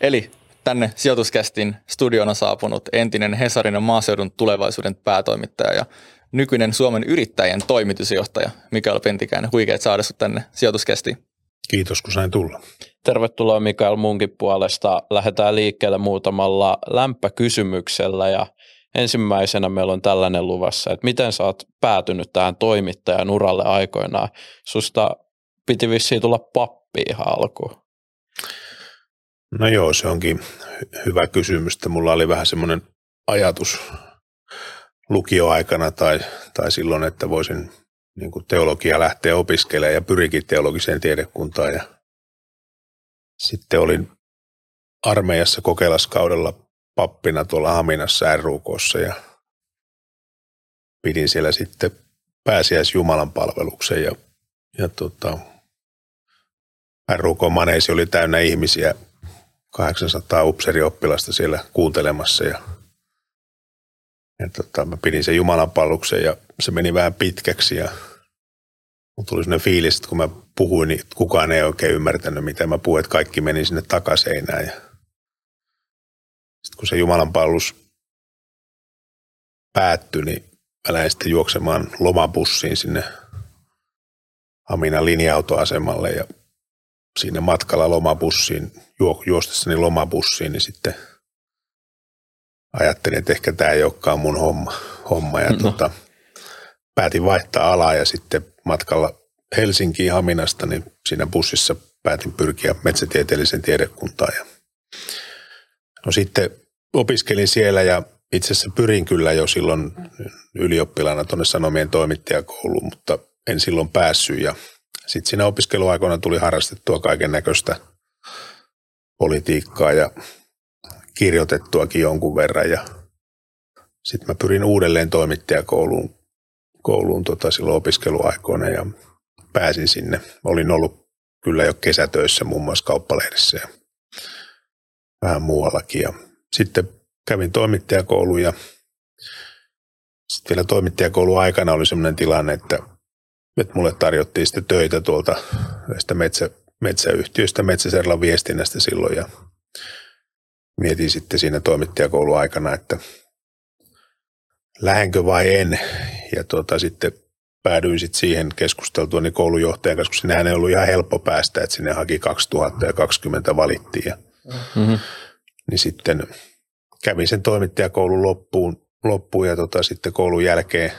Eli tänne sijoituskästin studiona saapunut entinen Hesarin ja maaseudun tulevaisuuden päätoimittaja ja nykyinen Suomen yrittäjien toimitusjohtaja Mikael Pentikäinen. Huikeet saada sinut tänne sijoituskästiin. Kiitos, kun sain tulla. Tervetuloa Mikael munkin puolesta. Lähdetään liikkeelle muutamalla lämpökysymyksellä ja ensimmäisenä meillä on tällainen luvassa, että miten sä oot päätynyt tähän toimittajan uralle aikoinaan. Susta piti vissiin tulla pappi ihan alkuun. No joo, se onkin hyvä kysymys. Mulla oli vähän semmoinen ajatus lukioaikana tai, tai silloin, että voisin niin kuin teologia lähteä opiskelemaan ja pyrikin teologiseen tiedekuntaan. Ja sitten olin armeijassa kokeilaskaudella pappina tuolla Haminassa RUKssa ja pidin siellä sitten pääsiäis Jumalan palveluksen ja, ja tota, RUK Maneesi oli täynnä ihmisiä, 800 upserioppilasta siellä kuuntelemassa ja, ja tota, mä pidin sen Jumalan palveluksen ja se meni vähän pitkäksi ja mun tuli sellainen fiilis, että kun mä puhuin, niin kukaan ei oikein ymmärtänyt, mitä mä puhuin, että kaikki meni sinne takaseinään ja sitten kun se Jumalan palvelus päättyi, niin mä lähdin sitten juoksemaan lomabussiin sinne Haminan linja-autoasemalle ja siinä matkalla lomabussiin, juostessani lomabussiin, niin sitten ajattelin, että ehkä tämä ei olekaan mun homma. homma ja no. tota, päätin vaihtaa alaa ja sitten matkalla Helsinkiin Haminasta, niin siinä bussissa päätin pyrkiä metsätieteellisen tiedekuntaan. Ja no sitten opiskelin siellä ja itse asiassa pyrin kyllä jo silloin ylioppilaana tuonne Sanomien toimittajakouluun, mutta en silloin päässyt ja sitten siinä opiskeluaikoina tuli harrastettua kaiken näköistä politiikkaa ja kirjoitettuakin jonkun verran ja sitten mä pyrin uudelleen toimittajakouluun kouluun tota silloin opiskeluaikoina ja pääsin sinne. Olin ollut kyllä jo kesätöissä muun muassa kauppalehdessä ja vähän muuallakin. Ja sitten kävin toimittajakouluun ja sitten vielä toimittajakoulun aikana oli sellainen tilanne, että, että mulle tarjottiin sitten töitä tuolta tästä metsä, metsäyhtiöstä, Metsäserlan viestinnästä silloin ja mietin sitten siinä toimittajakoulun aikana, että lähenkö vai en. Ja tuota, sitten päädyin sitten siihen keskusteltua niin koulujohtajan kanssa, koska sinnehän ei ollut ihan helppo päästä, että sinne haki 2020 valittiin. Ja, mm-hmm. Niin sitten kävin sen toimittajakoulun loppuun, loppuun ja tota, sitten koulun jälkeen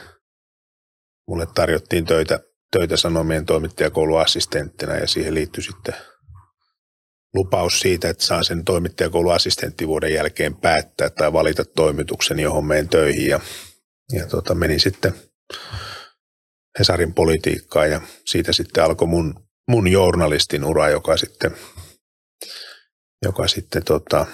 mulle tarjottiin töitä, töitä Sanomien toimittajakouluassistenttina ja siihen liittyi sitten lupaus siitä, että saan sen toimittajakouluassistenttivuoden jälkeen päättää tai valita toimituksen, johon menen töihin ja, ja tota, menin sitten Hesarin politiikkaan ja siitä sitten alkoi mun, mun journalistin ura, joka sitten, joka sitten tota,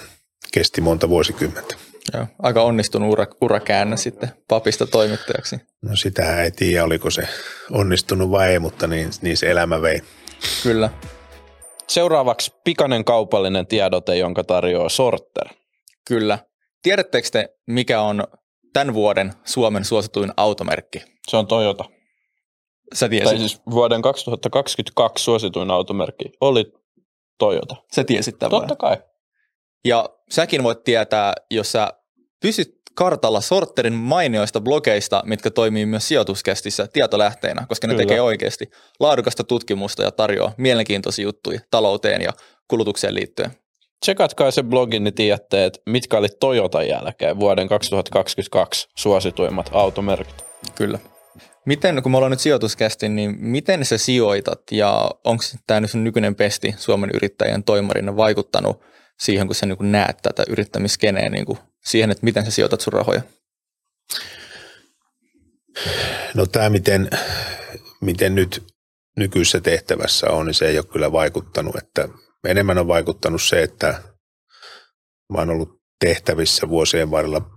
kesti monta vuosikymmentä. Joo, aika onnistunut ura, urakäännä sitten papista toimittajaksi. No sitä ei tiedä, oliko se onnistunut vai ei, mutta niin, niin se elämä vei. Kyllä. Seuraavaksi pikainen kaupallinen tiedote, jonka tarjoaa Sorter. Kyllä. Tiedättekö te, mikä on tämän vuoden Suomen suosituin automerkki? Se on Toyota. Sä tiesit. Tai siis vuoden 2022 suosituin automerkki oli Toyota. Sä tiesit tämän Totta kai. Ja säkin voit tietää, jos sä pysyt kartalla Sorterin mainioista blogeista, mitkä toimii myös sijoituskästissä tietolähteinä, koska ne Kyllä. tekee oikeasti laadukasta tutkimusta ja tarjoaa mielenkiintoisia juttuja talouteen ja kulutukseen liittyen. Tsekatkaa se blogin, niin tiedätte, että mitkä oli Toyotan jälkeen vuoden 2022 suosituimmat automerkit. Kyllä. Miten, kun me ollaan nyt sijoituskästi, niin miten sä sijoitat ja onko tämä nyt nykyinen pesti Suomen yrittäjien toimarina vaikuttanut siihen, kun sä niin näet tätä yrittämiskeneen niin siihen, että miten sä sijoitat sun rahoja? No tämä, miten, miten nyt nykyisessä tehtävässä on, niin se ei ole kyllä vaikuttanut. Että enemmän on vaikuttanut se, että mä oon ollut tehtävissä vuosien varrella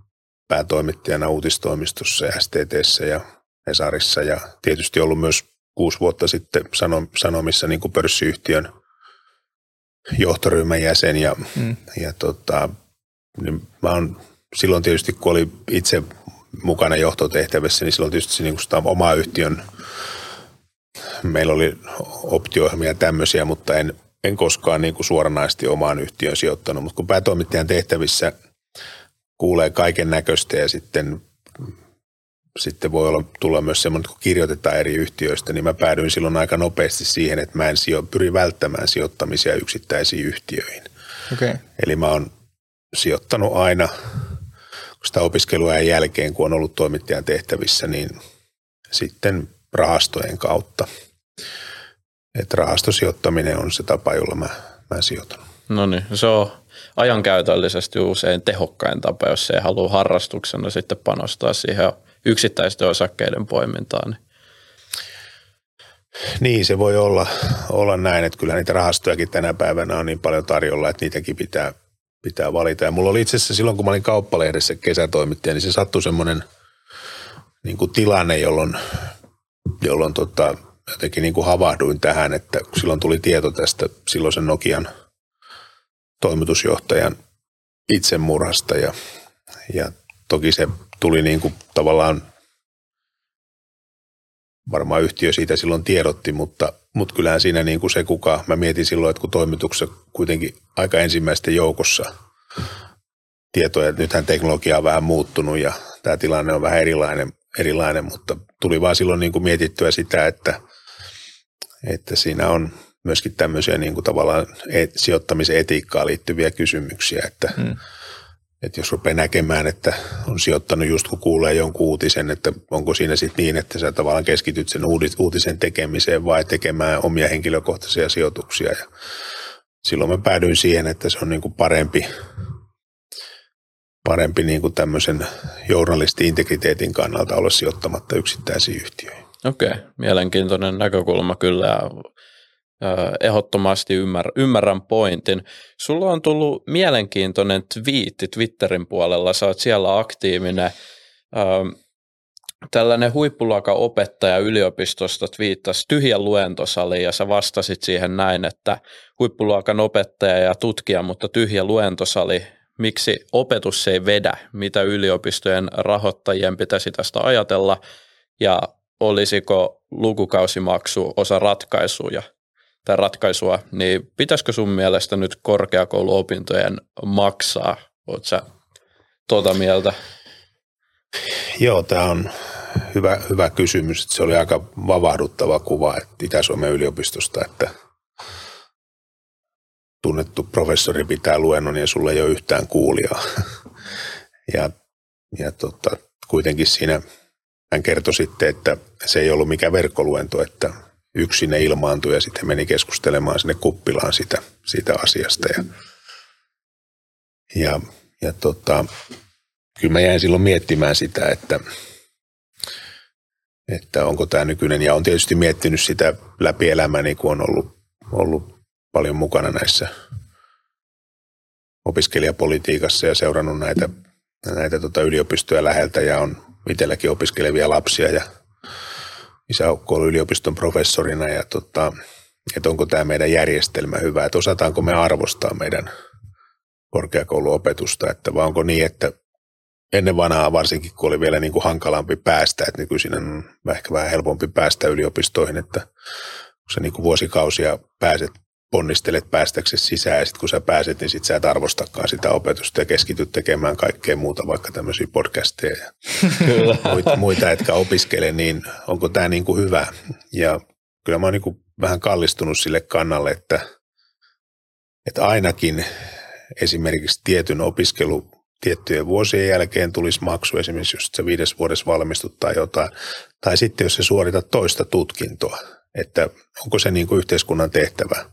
päätoimittajana uutistoimistossa ja STTssä ja Hesarissa ja tietysti ollut myös kuusi vuotta sitten Sanomissa niin kuin pörssiyhtiön johtoryhmän jäsen ja, mm. ja tota, niin mä oon, silloin tietysti kun oli itse mukana johtotehtävissä, niin silloin tietysti niin sitä oma yhtiön, meillä oli optio ja tämmöisiä, mutta en, en koskaan niin kuin suoranaisesti omaan yhtiöön sijoittanut, mutta kun päätoimittajan tehtävissä kuulee kaiken näköistä ja sitten, sitten voi olla, tulla myös semmoinen, kun kirjoitetaan eri yhtiöistä, niin mä päädyin silloin aika nopeasti siihen, että mä en sijo, pyri välttämään sijoittamisia yksittäisiin yhtiöihin. Okay. Eli mä oon sijoittanut aina sitä opiskelua jälkeen, kun on ollut toimittajan tehtävissä, niin sitten rahastojen kautta. Että rahastosijoittaminen on se tapa, jolla mä, mä sijoitan. No niin, se on ajankäytöllisesti usein tehokkain tapa, jos ei halua harrastuksena sitten panostaa siihen yksittäisten osakkeiden poimintaan. Niin. Niin, se voi olla, olla näin, että kyllä niitä rahastojakin tänä päivänä on niin paljon tarjolla, että niitäkin pitää, pitää valita. Ja mulla oli itse asiassa silloin, kun mä olin kauppalehdessä kesätoimittaja, niin se sattui semmoinen niin kuin tilanne, jolloin, jolloin tota, jotenkin niin kuin havahduin tähän, että silloin tuli tieto tästä silloisen Nokian toimitusjohtajan itsemurhasta ja, ja toki se tuli niin kuin tavallaan varmaan yhtiö siitä silloin tiedotti, mutta, mutta kyllähän siinä niin kuin se, kuka, mä mietin silloin, että kun toimituksessa kuitenkin aika ensimmäisten joukossa tietoja, että nythän teknologia on vähän muuttunut ja tämä tilanne on vähän erilainen, erilainen mutta tuli vaan silloin niin kuin mietittyä sitä, että, että siinä on myöskin tämmöisiä niin kuin tavallaan et, sijoittamisen etiikkaan liittyviä kysymyksiä, että, hmm. Että jos rupeaa näkemään, että on sijoittanut just kun kuulee jonkun uutisen, että onko siinä sitten niin, että sä tavallaan keskityt sen uutisen tekemiseen vai tekemään omia henkilökohtaisia sijoituksia ja silloin mä päädyin siihen, että se on niin kuin parempi, parempi niin kuin tämmöisen journalisti-integriteetin kannalta olla sijoittamatta yksittäisiin yhtiöihin. Okei, mielenkiintoinen näkökulma kyllä ehdottomasti ymmär, ymmärrän pointin. Sulla on tullut mielenkiintoinen twiitti Twitterin puolella, sä oot siellä aktiivinen. Tällainen huippuluokan opettaja yliopistosta twiittasi tyhjän luentosali ja sä vastasit siihen näin, että huippuluokan opettaja ja tutkija, mutta tyhjä luentosali, miksi opetus ei vedä, mitä yliopistojen rahoittajien pitäisi tästä ajatella? Ja olisiko lukukausimaksu osa ratkaisuja tai ratkaisua, niin pitäisikö sun mielestä nyt korkeakouluopintojen maksaa? Oletko sä tuota mieltä? Joo, tämä on hyvä, hyvä kysymys. Se oli aika vavahduttava kuva että Itä-Suomen yliopistosta, että tunnettu professori pitää luennon ja sulla ei ole yhtään kuulijaa. Ja, ja tota, kuitenkin siinä hän kertoi sitten, että se ei ollut mikään verkkoluento, että yksin ne ilmaantui ja sitten meni keskustelemaan sinne kuppilaan sitä, siitä asiasta. Ja, ja, ja tota, kyllä mä jäin silloin miettimään sitä, että, että onko tämä nykyinen, ja on tietysti miettinyt sitä läpi elämäni, kun on ollut, ollut paljon mukana näissä opiskelijapolitiikassa ja seurannut näitä, näitä tota yliopistoja läheltä ja on itselläkin opiskelevia lapsia ja isäukko oli yliopiston professorina ja tota, että onko tämä meidän järjestelmä hyvä, että osataanko me arvostaa meidän korkeakouluopetusta, että vaan onko niin, että ennen vanhaa varsinkin, kun oli vielä niin kuin hankalampi päästä, että nykyisin on ehkä vähän helpompi päästä yliopistoihin, että kun sä niin kuin vuosikausia pääset ponnistelet päästäksesi sisään ja sitten kun sä pääset, niin sit sä et arvostakaan sitä opetusta ja keskityt tekemään kaikkea muuta, vaikka tämmöisiä podcasteja ja kyllä. muita, muita, etkä opiskele, niin onko tämä niin kuin hyvä? Ja kyllä mä oon niin kuin vähän kallistunut sille kannalle, että, että ainakin esimerkiksi tietyn opiskelu tiettyjen vuosien jälkeen tulisi maksu, esimerkiksi jos se viides vuodessa valmistut tai jotain, tai sitten jos se suoritat toista tutkintoa, että onko se niin kuin yhteiskunnan tehtävä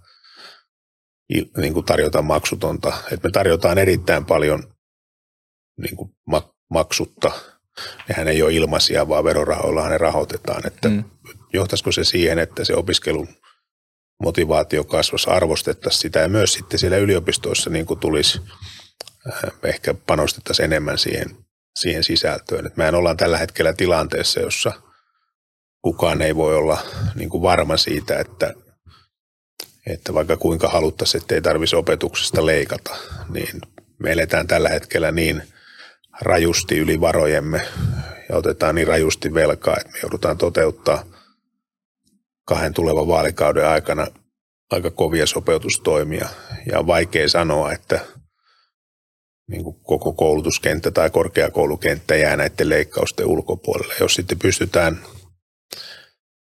niin kuin tarjota maksutonta. Et me tarjotaan erittäin paljon niin kuin maksutta. Nehän ei ole ilmaisia, vaan verorahoilla ne rahoitetaan. Että mm. Johtaisiko se siihen, että se opiskelun motivaatio kasvasi, arvostettaisiin sitä ja myös sitten siellä yliopistoissa niin kuin tulisi äh, ehkä panostettaisiin enemmän siihen, siihen sisältöön. Et mehän ollaan tällä hetkellä tilanteessa, jossa kukaan ei voi olla niin kuin varma siitä, että että vaikka kuinka haluttaisiin, että ei tarvitsisi opetuksesta leikata, niin me eletään tällä hetkellä niin rajusti yli varojemme ja otetaan niin rajusti velkaa, että me joudutaan toteuttaa kahden tulevan vaalikauden aikana aika kovia sopeutustoimia ja on vaikea sanoa, että niin kuin koko koulutuskenttä tai korkeakoulukenttä jää näiden leikkausten ulkopuolelle. Jos sitten pystytään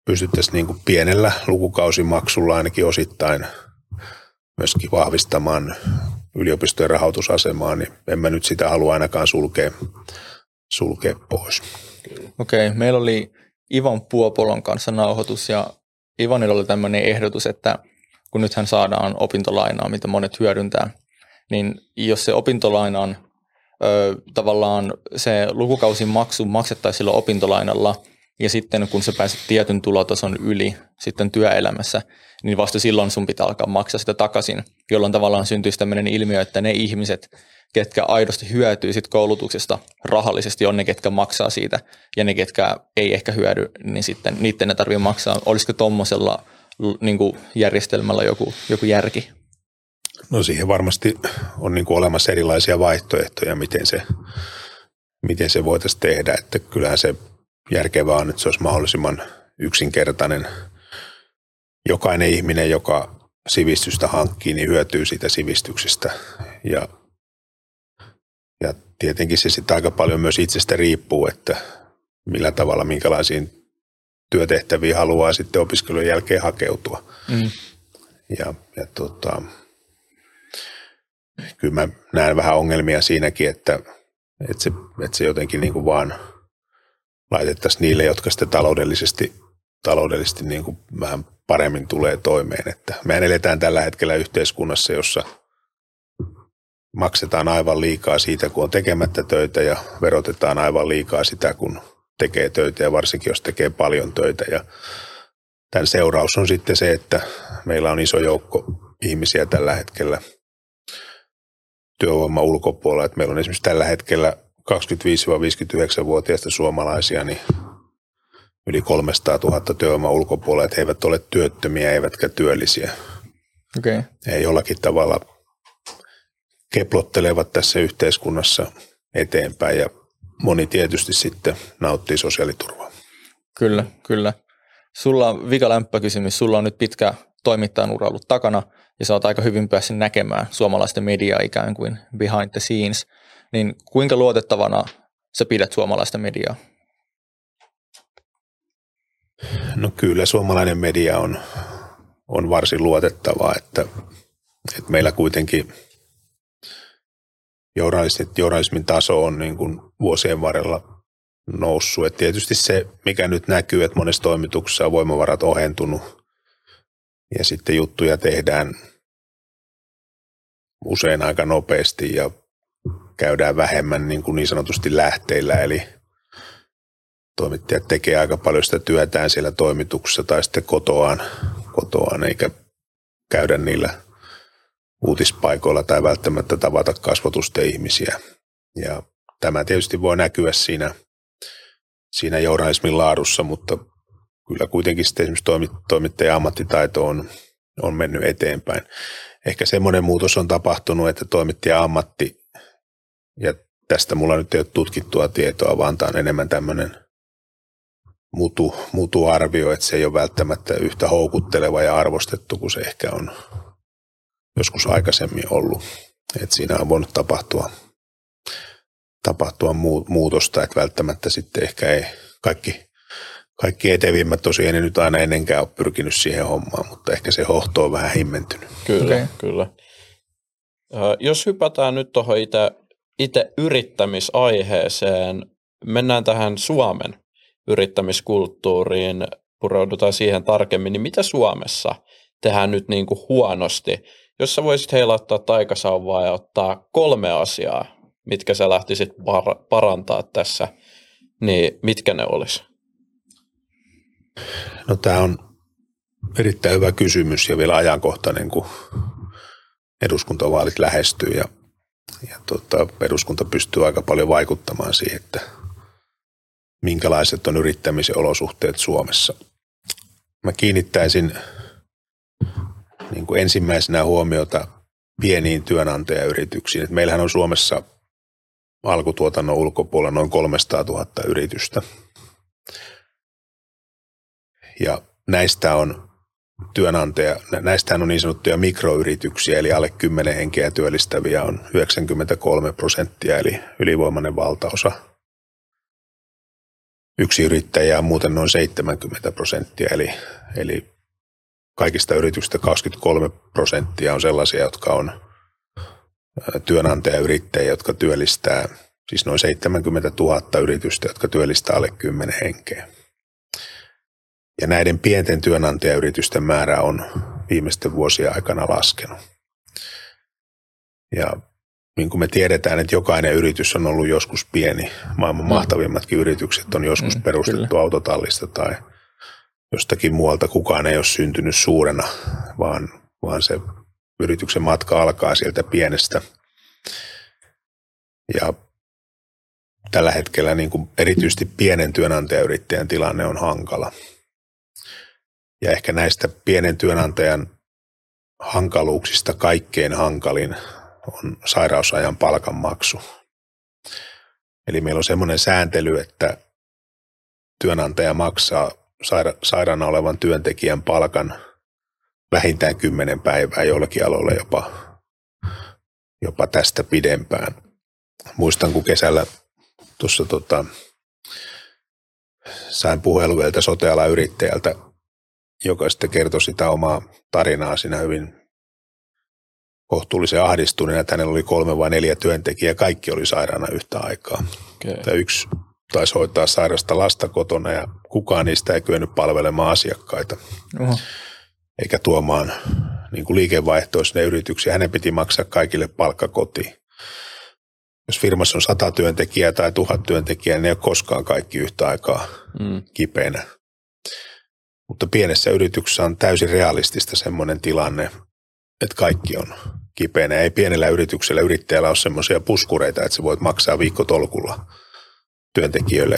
pystyttäisiin niin kuin pienellä lukukausimaksulla ainakin osittain myöskin vahvistamaan yliopistojen rahoitusasemaa, niin en mä nyt sitä halua ainakaan sulkea, sulkea pois. Okei, okay, meillä oli Ivan Puopolon kanssa nauhoitus ja Ivanilla oli tämmöinen ehdotus, että kun nythän saadaan opintolainaa, mitä monet hyödyntää, niin jos se opintolainan ö, tavallaan se lukukausin maksu maksettaisiin sillä opintolainalla – ja sitten kun sä pääset tietyn tulotason yli sitten työelämässä, niin vasta silloin sun pitää alkaa maksaa sitä takaisin, jolloin tavallaan syntyisi tämmöinen ilmiö, että ne ihmiset, ketkä aidosti hyötyy sit koulutuksesta rahallisesti, on ne, ketkä maksaa siitä, ja ne, ketkä ei ehkä hyödy, niin sitten niiden ne tarvitse maksaa. Olisiko tuommoisella niin järjestelmällä joku, joku järki? No siihen varmasti on niin kuin olemassa erilaisia vaihtoehtoja, miten se, miten se voitaisiin tehdä. Että kyllähän se järkevää on, että se olisi mahdollisimman yksinkertainen. Jokainen ihminen, joka sivistystä hankkii, niin hyötyy siitä sivistyksestä. Ja, ja tietenkin se sitten aika paljon myös itsestä riippuu, että millä tavalla, minkälaisiin työtehtäviin haluaa sitten opiskelun jälkeen hakeutua. Mm. Ja, ja tota, kyllä mä näen vähän ongelmia siinäkin, että, että, se, että se jotenkin niin kuin vaan – laitettaisiin niille, jotka sitten taloudellisesti, taloudellisesti niin kuin vähän paremmin tulee toimeen. Että mehän eletään tällä hetkellä yhteiskunnassa, jossa maksetaan aivan liikaa siitä, kun on tekemättä töitä ja verotetaan aivan liikaa sitä, kun tekee töitä ja varsinkin jos tekee paljon töitä. Ja tämän seuraus on sitten se, että meillä on iso joukko ihmisiä tällä hetkellä työvoiman ulkopuolella. Että meillä on esimerkiksi tällä hetkellä 25-59-vuotiaista suomalaisia, niin yli 300 000 työvoiman ulkopuolella, että he eivät ole työttömiä eivätkä työllisiä. Okay. He jollakin tavalla keplottelevat tässä yhteiskunnassa eteenpäin ja moni tietysti sitten nauttii sosiaaliturvaa. Kyllä, kyllä. Sulla on vika lämpökysymys. Sulla on nyt pitkä toimittajan ura ollut takana ja sä oot aika hyvin päässyt näkemään suomalaista mediaa ikään kuin behind the scenes – niin kuinka luotettavana sä pidät suomalaista mediaa? No kyllä suomalainen media on, on varsin luotettavaa, että, että meillä kuitenkin journalismin taso on niin kuin vuosien varrella noussut. Et tietysti se, mikä nyt näkyy, että monessa toimituksessa on voimavarat ohentunut ja sitten juttuja tehdään usein aika nopeasti ja käydään vähemmän niin, kuin niin sanotusti lähteillä, eli toimittajat tekee aika paljon sitä työtään siellä toimituksessa tai sitten kotoaan, kotoaan eikä käydä niillä uutispaikoilla tai välttämättä tavata kasvotusten ihmisiä. Ja tämä tietysti voi näkyä siinä, siinä journalismin laadussa, mutta kyllä kuitenkin sitten esimerkiksi toimittajan ammattitaito on, on mennyt eteenpäin. Ehkä semmoinen muutos on tapahtunut, että toimittajan ammatti ja tästä mulla nyt ei ole tutkittua tietoa, vaan tämä on enemmän tämmöinen mutu, mutuarvio, että se ei ole välttämättä yhtä houkutteleva ja arvostettu kuin se ehkä on joskus aikaisemmin ollut. Että siinä on voinut tapahtua, tapahtua muutosta, että välttämättä sitten ehkä ei kaikki, kaikki etevimmät tosiaan ei nyt aina ennenkään ole pyrkinyt siihen hommaan, mutta ehkä se hohto on vähän himmentynyt. Kyllä, okay. kyllä. Jos hypätään nyt tuohon itse itse yrittämisaiheeseen. Mennään tähän Suomen yrittämiskulttuuriin, pureudutaan siihen tarkemmin, niin mitä Suomessa tehdään nyt niin kuin huonosti? Jos sä voisit heilauttaa taikasauvaa ja ottaa kolme asiaa, mitkä sä lähtisit par- parantaa tässä, niin mitkä ne olisi? No tämä on erittäin hyvä kysymys ja vielä ajankohtainen, kun eduskuntavaalit lähestyy ja ja tota, eduskunta pystyy aika paljon vaikuttamaan siihen, että minkälaiset on yrittämisen olosuhteet Suomessa. Mä kiinnittäisin niin kuin ensimmäisenä huomiota pieniin työnantajayrityksiin. Et meillähän on Suomessa alkutuotannon ulkopuolella noin 300 000 yritystä. Ja näistä on työnantaja, näistähän on niin sanottuja mikroyrityksiä, eli alle 10 henkeä työllistäviä on 93 prosenttia, eli ylivoimainen valtaosa. Yksi yrittäjä on muuten noin 70 prosenttia, eli, eli kaikista yrityksistä 23 prosenttia on sellaisia, jotka on työnantajayrittäjiä, jotka työllistää siis noin 70 000 yritystä, jotka työllistää alle 10 henkeä. Ja näiden pienten työnantajayritysten määrä on viimeisten vuosien aikana laskenut. Ja niin kuin me tiedetään, että jokainen yritys on ollut joskus pieni. Maailman mahtavimmatkin yritykset on joskus mm, perustettu kyllä. autotallista tai jostakin muualta. Kukaan ei ole syntynyt suurena, vaan, vaan se yrityksen matka alkaa sieltä pienestä. Ja tällä hetkellä niin kuin erityisesti pienen työnantajayrittäjän tilanne on hankala. Ja ehkä näistä pienen työnantajan hankaluuksista kaikkein hankalin on sairausajan palkanmaksu. Eli meillä on semmoinen sääntely, että työnantaja maksaa saira- sairaana olevan työntekijän palkan vähintään kymmenen päivää, joillakin aloilla jopa, jopa tästä pidempään. Muistan, kun kesällä tuossa tota, sain puheluvelta sotealayrittäjältä joka sitten kertoi sitä omaa tarinaa siinä hyvin kohtuullisen ahdistuneena, että hänellä oli kolme vai neljä työntekijää, kaikki oli sairaana yhtä aikaa. Okay. yksi taisi hoitaa sairasta lasta kotona ja kukaan niistä ei kyennyt palvelemaan asiakkaita. Oho. Eikä tuomaan niin kuin liikevaihtoa sinne yrityksiä. Hänen piti maksaa kaikille palkka kotiin. Jos firmassa on sata työntekijää tai tuhat työntekijää, niin ne ei ole koskaan kaikki yhtä aikaa mm. kipeänä. Mutta pienessä yrityksessä on täysin realistista semmoinen tilanne, että kaikki on kipeänä. Ei pienellä yrityksellä yrittäjällä ole semmoisia puskureita, että sä voit maksaa viikkotolkulla työntekijöille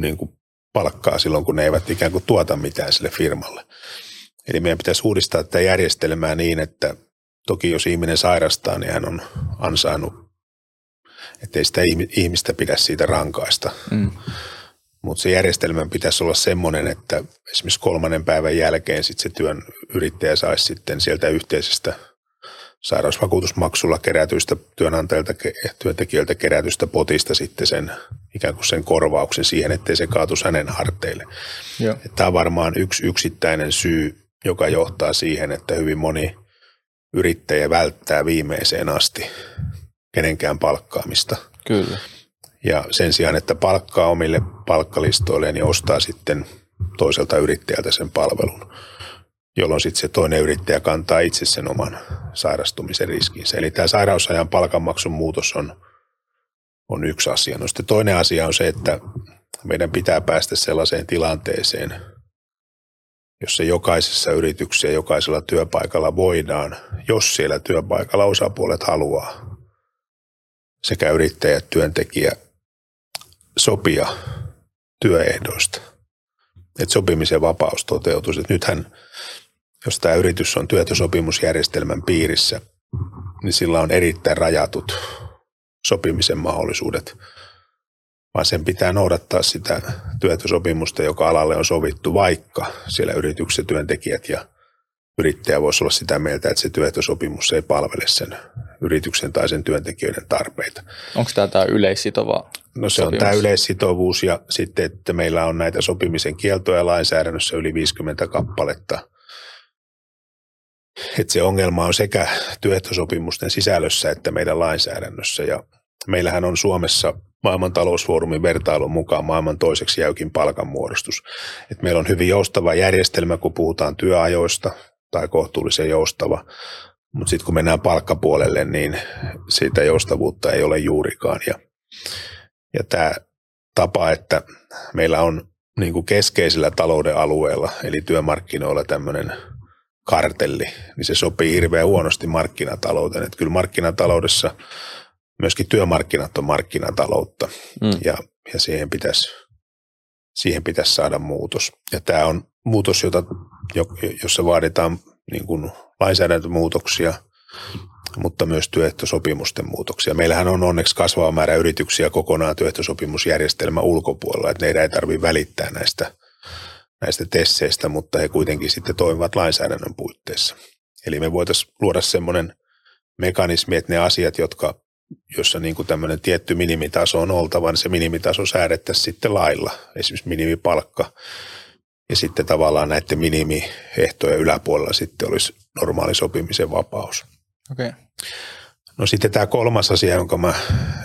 niin kuin palkkaa silloin, kun ne eivät ikään kuin tuota mitään sille firmalle. Eli meidän pitäisi uudistaa tätä järjestelmää niin, että toki jos ihminen sairastaa, niin hän on ansainnut, ettei sitä ihmistä pidä siitä rankaista. Mm. Mutta se järjestelmän pitäisi olla semmoinen, että esimerkiksi kolmannen päivän jälkeen sit se työn yrittäjä saisi sitten sieltä yhteisestä sairausvakuutusmaksulla kerätyistä työnantajilta, työntekijöiltä kerätystä potista sitten sen ikään kuin sen korvauksen siihen, ettei se kaatuisi hänen harteille. Tämä on varmaan yksi yksittäinen syy, joka johtaa siihen, että hyvin moni yrittäjä välttää viimeiseen asti kenenkään palkkaamista. Kyllä. Ja sen sijaan, että palkkaa omille palkkalistoilleen, niin ostaa sitten toiselta yrittäjältä sen palvelun, jolloin sitten se toinen yrittäjä kantaa itse sen oman sairastumisen riskinsä. Eli tämä sairausajan palkanmaksun muutos on, on yksi asia. No sitten toinen asia on se, että meidän pitää päästä sellaiseen tilanteeseen, jossa jokaisessa yrityksessä jokaisella työpaikalla voidaan, jos siellä työpaikalla osapuolet haluaa, sekä yrittäjät, työntekijä sopia työehdoista. Että sopimisen vapaus toteutuisi. Että nythän, jos tämä yritys on työtösopimusjärjestelmän piirissä, niin sillä on erittäin rajatut sopimisen mahdollisuudet, vaan sen pitää noudattaa sitä työtösopimusta, joka alalle on sovittu, vaikka siellä yrityksessä työntekijät ja yrittäjä voisi olla sitä mieltä, että se työehtosopimus ei palvele sen yrityksen tai sen työntekijöiden tarpeita. Onko tämä tämä yleissitova No se sopimus? on tämä yleissitovuus ja sitten, että meillä on näitä sopimisen kieltoja lainsäädännössä yli 50 kappaletta. Että se ongelma on sekä työehtosopimusten sisällössä että meidän lainsäädännössä ja meillähän on Suomessa maailman talousfoorumin vertailun mukaan maailman toiseksi jäykin palkanmuodostus. Et meillä on hyvin joustava järjestelmä, kun puhutaan työajoista, tai kohtuullisen joustava. Mutta sitten kun mennään palkkapuolelle, niin siitä joustavuutta ei ole juurikaan. Ja, ja tämä tapa, että meillä on niin kuin keskeisellä talouden alueella, eli työmarkkinoilla tämmöinen kartelli, niin se sopii hirveän huonosti markkinatalouteen. Että kyllä markkinataloudessa myöskin työmarkkinat on markkinataloutta mm. ja, ja siihen, pitäisi, siihen pitäisi saada muutos. Ja tämä on muutos, jota, jossa vaaditaan niin kuin lainsäädäntömuutoksia, mutta myös työehtosopimusten muutoksia. Meillähän on onneksi kasvava määrä yrityksiä kokonaan työehtosopimusjärjestelmän ulkopuolella, että meidän ei tarvitse välittää näistä, näistä tesseistä, mutta he kuitenkin sitten toimivat lainsäädännön puitteissa. Eli me voitaisiin luoda semmoinen mekanismi, että ne asiat, jotka, jossa niin kuin tämmöinen tietty minimitaso on oltava, niin se minimitaso säädettäisiin sitten lailla, esimerkiksi minimipalkka, ja sitten tavallaan näiden minimiehtojen yläpuolella sitten olisi normaali sopimisen vapaus. Okay. No sitten tämä kolmas asia, jonka mä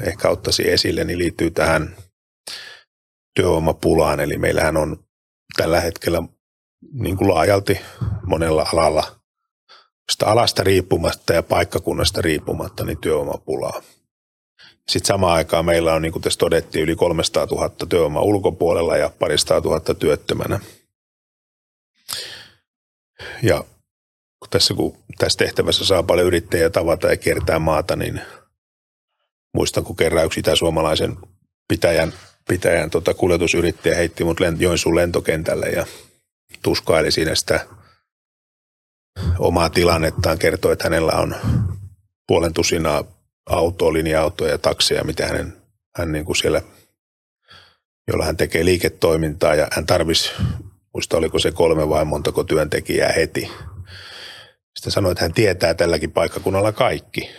ehkä ottaisin esille, niin liittyy tähän työvoimapulaan. Eli meillähän on tällä hetkellä niin kuin laajalti monella alalla sitä alasta riippumatta ja paikkakunnasta riippumatta niin työvoimapulaa. Sitten samaan aikaan meillä on, niin kuin tässä todettiin, yli 300 000 työvoimaa ulkopuolella ja parista tuhatta työttömänä. Ja kun tässä, kun tässä tehtävässä saa paljon yrittäjiä tavata ja kiertää maata, niin muistan, kun kerran yksi itäsuomalaisen pitäjän, pitäjän tota kuljetusyrittäjä heitti mut lent, Joensuun lentokentälle ja tuskaili siinä sitä omaa tilannettaan, kertoi, että hänellä on puolen tusinaa autoa, linja-autoja ja takseja, mitä hänen, hän niin kuin siellä, jolla hän tekee liiketoimintaa ja hän tarvisi, muista oliko se kolme vai montako työntekijää heti. Sitten sanoi, että hän tietää tälläkin paikkakunnalla kaikki,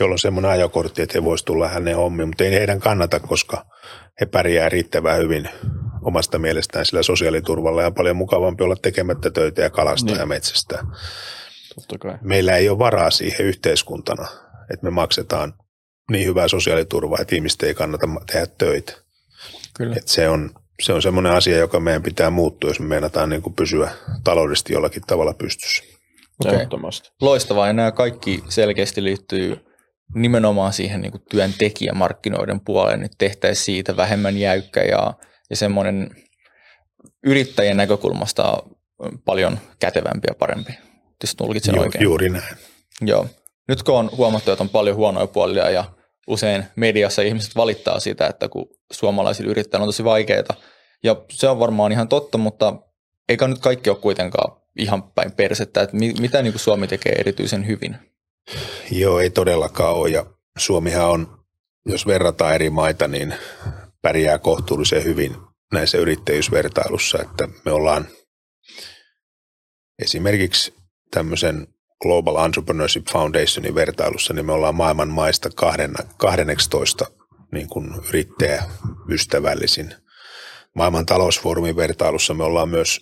jolloin semmoinen ajokortti, että he voisi tulla hänen hommiin, mutta ei heidän kannata, koska he pärjää riittävän hyvin omasta mielestään sillä sosiaaliturvalla ja paljon mukavampi olla tekemättä töitä ja kalastaa niin. ja metsästä. Totta kai. Meillä ei ole varaa siihen yhteiskuntana, että me maksetaan niin hyvää sosiaaliturvaa, että ihmisten ei kannata tehdä töitä. Kyllä. Et se on, se on semmoinen asia, joka meidän pitää muuttua, jos me meinataan niin kuin pysyä taloudellisesti jollakin tavalla pystyssä. Okay. Loistavaa, ja nämä kaikki selkeästi liittyy nimenomaan siihen niin työntekijämarkkinoiden puoleen, että tehtäisiin siitä vähemmän jäykkä ja, ja semmoinen yrittäjien näkökulmasta paljon kätevämpi ja parempi. Jos tulkitsen Ju, oikein. Juuri näin. Joo. Nyt kun on huomattu, että on paljon huonoja puolia ja usein mediassa ihmiset valittaa siitä, että kun suomalaisilla yrittäjillä on tosi vaikeaa. Ja se on varmaan ihan totta, mutta eikä nyt kaikki ole kuitenkaan ihan päin persettä, että mitä niin kuin Suomi tekee erityisen hyvin? Joo, ei todellakaan ole. Ja Suomihan on, jos verrataan eri maita, niin pärjää kohtuullisen hyvin näissä yrittäjyysvertailussa, että me ollaan esimerkiksi tämmöisen Global Entrepreneurship Foundationin vertailussa, niin me ollaan maailman maista 12 niin kuin yrittäjäystävällisin. Maailman talousfoorumin vertailussa me ollaan myös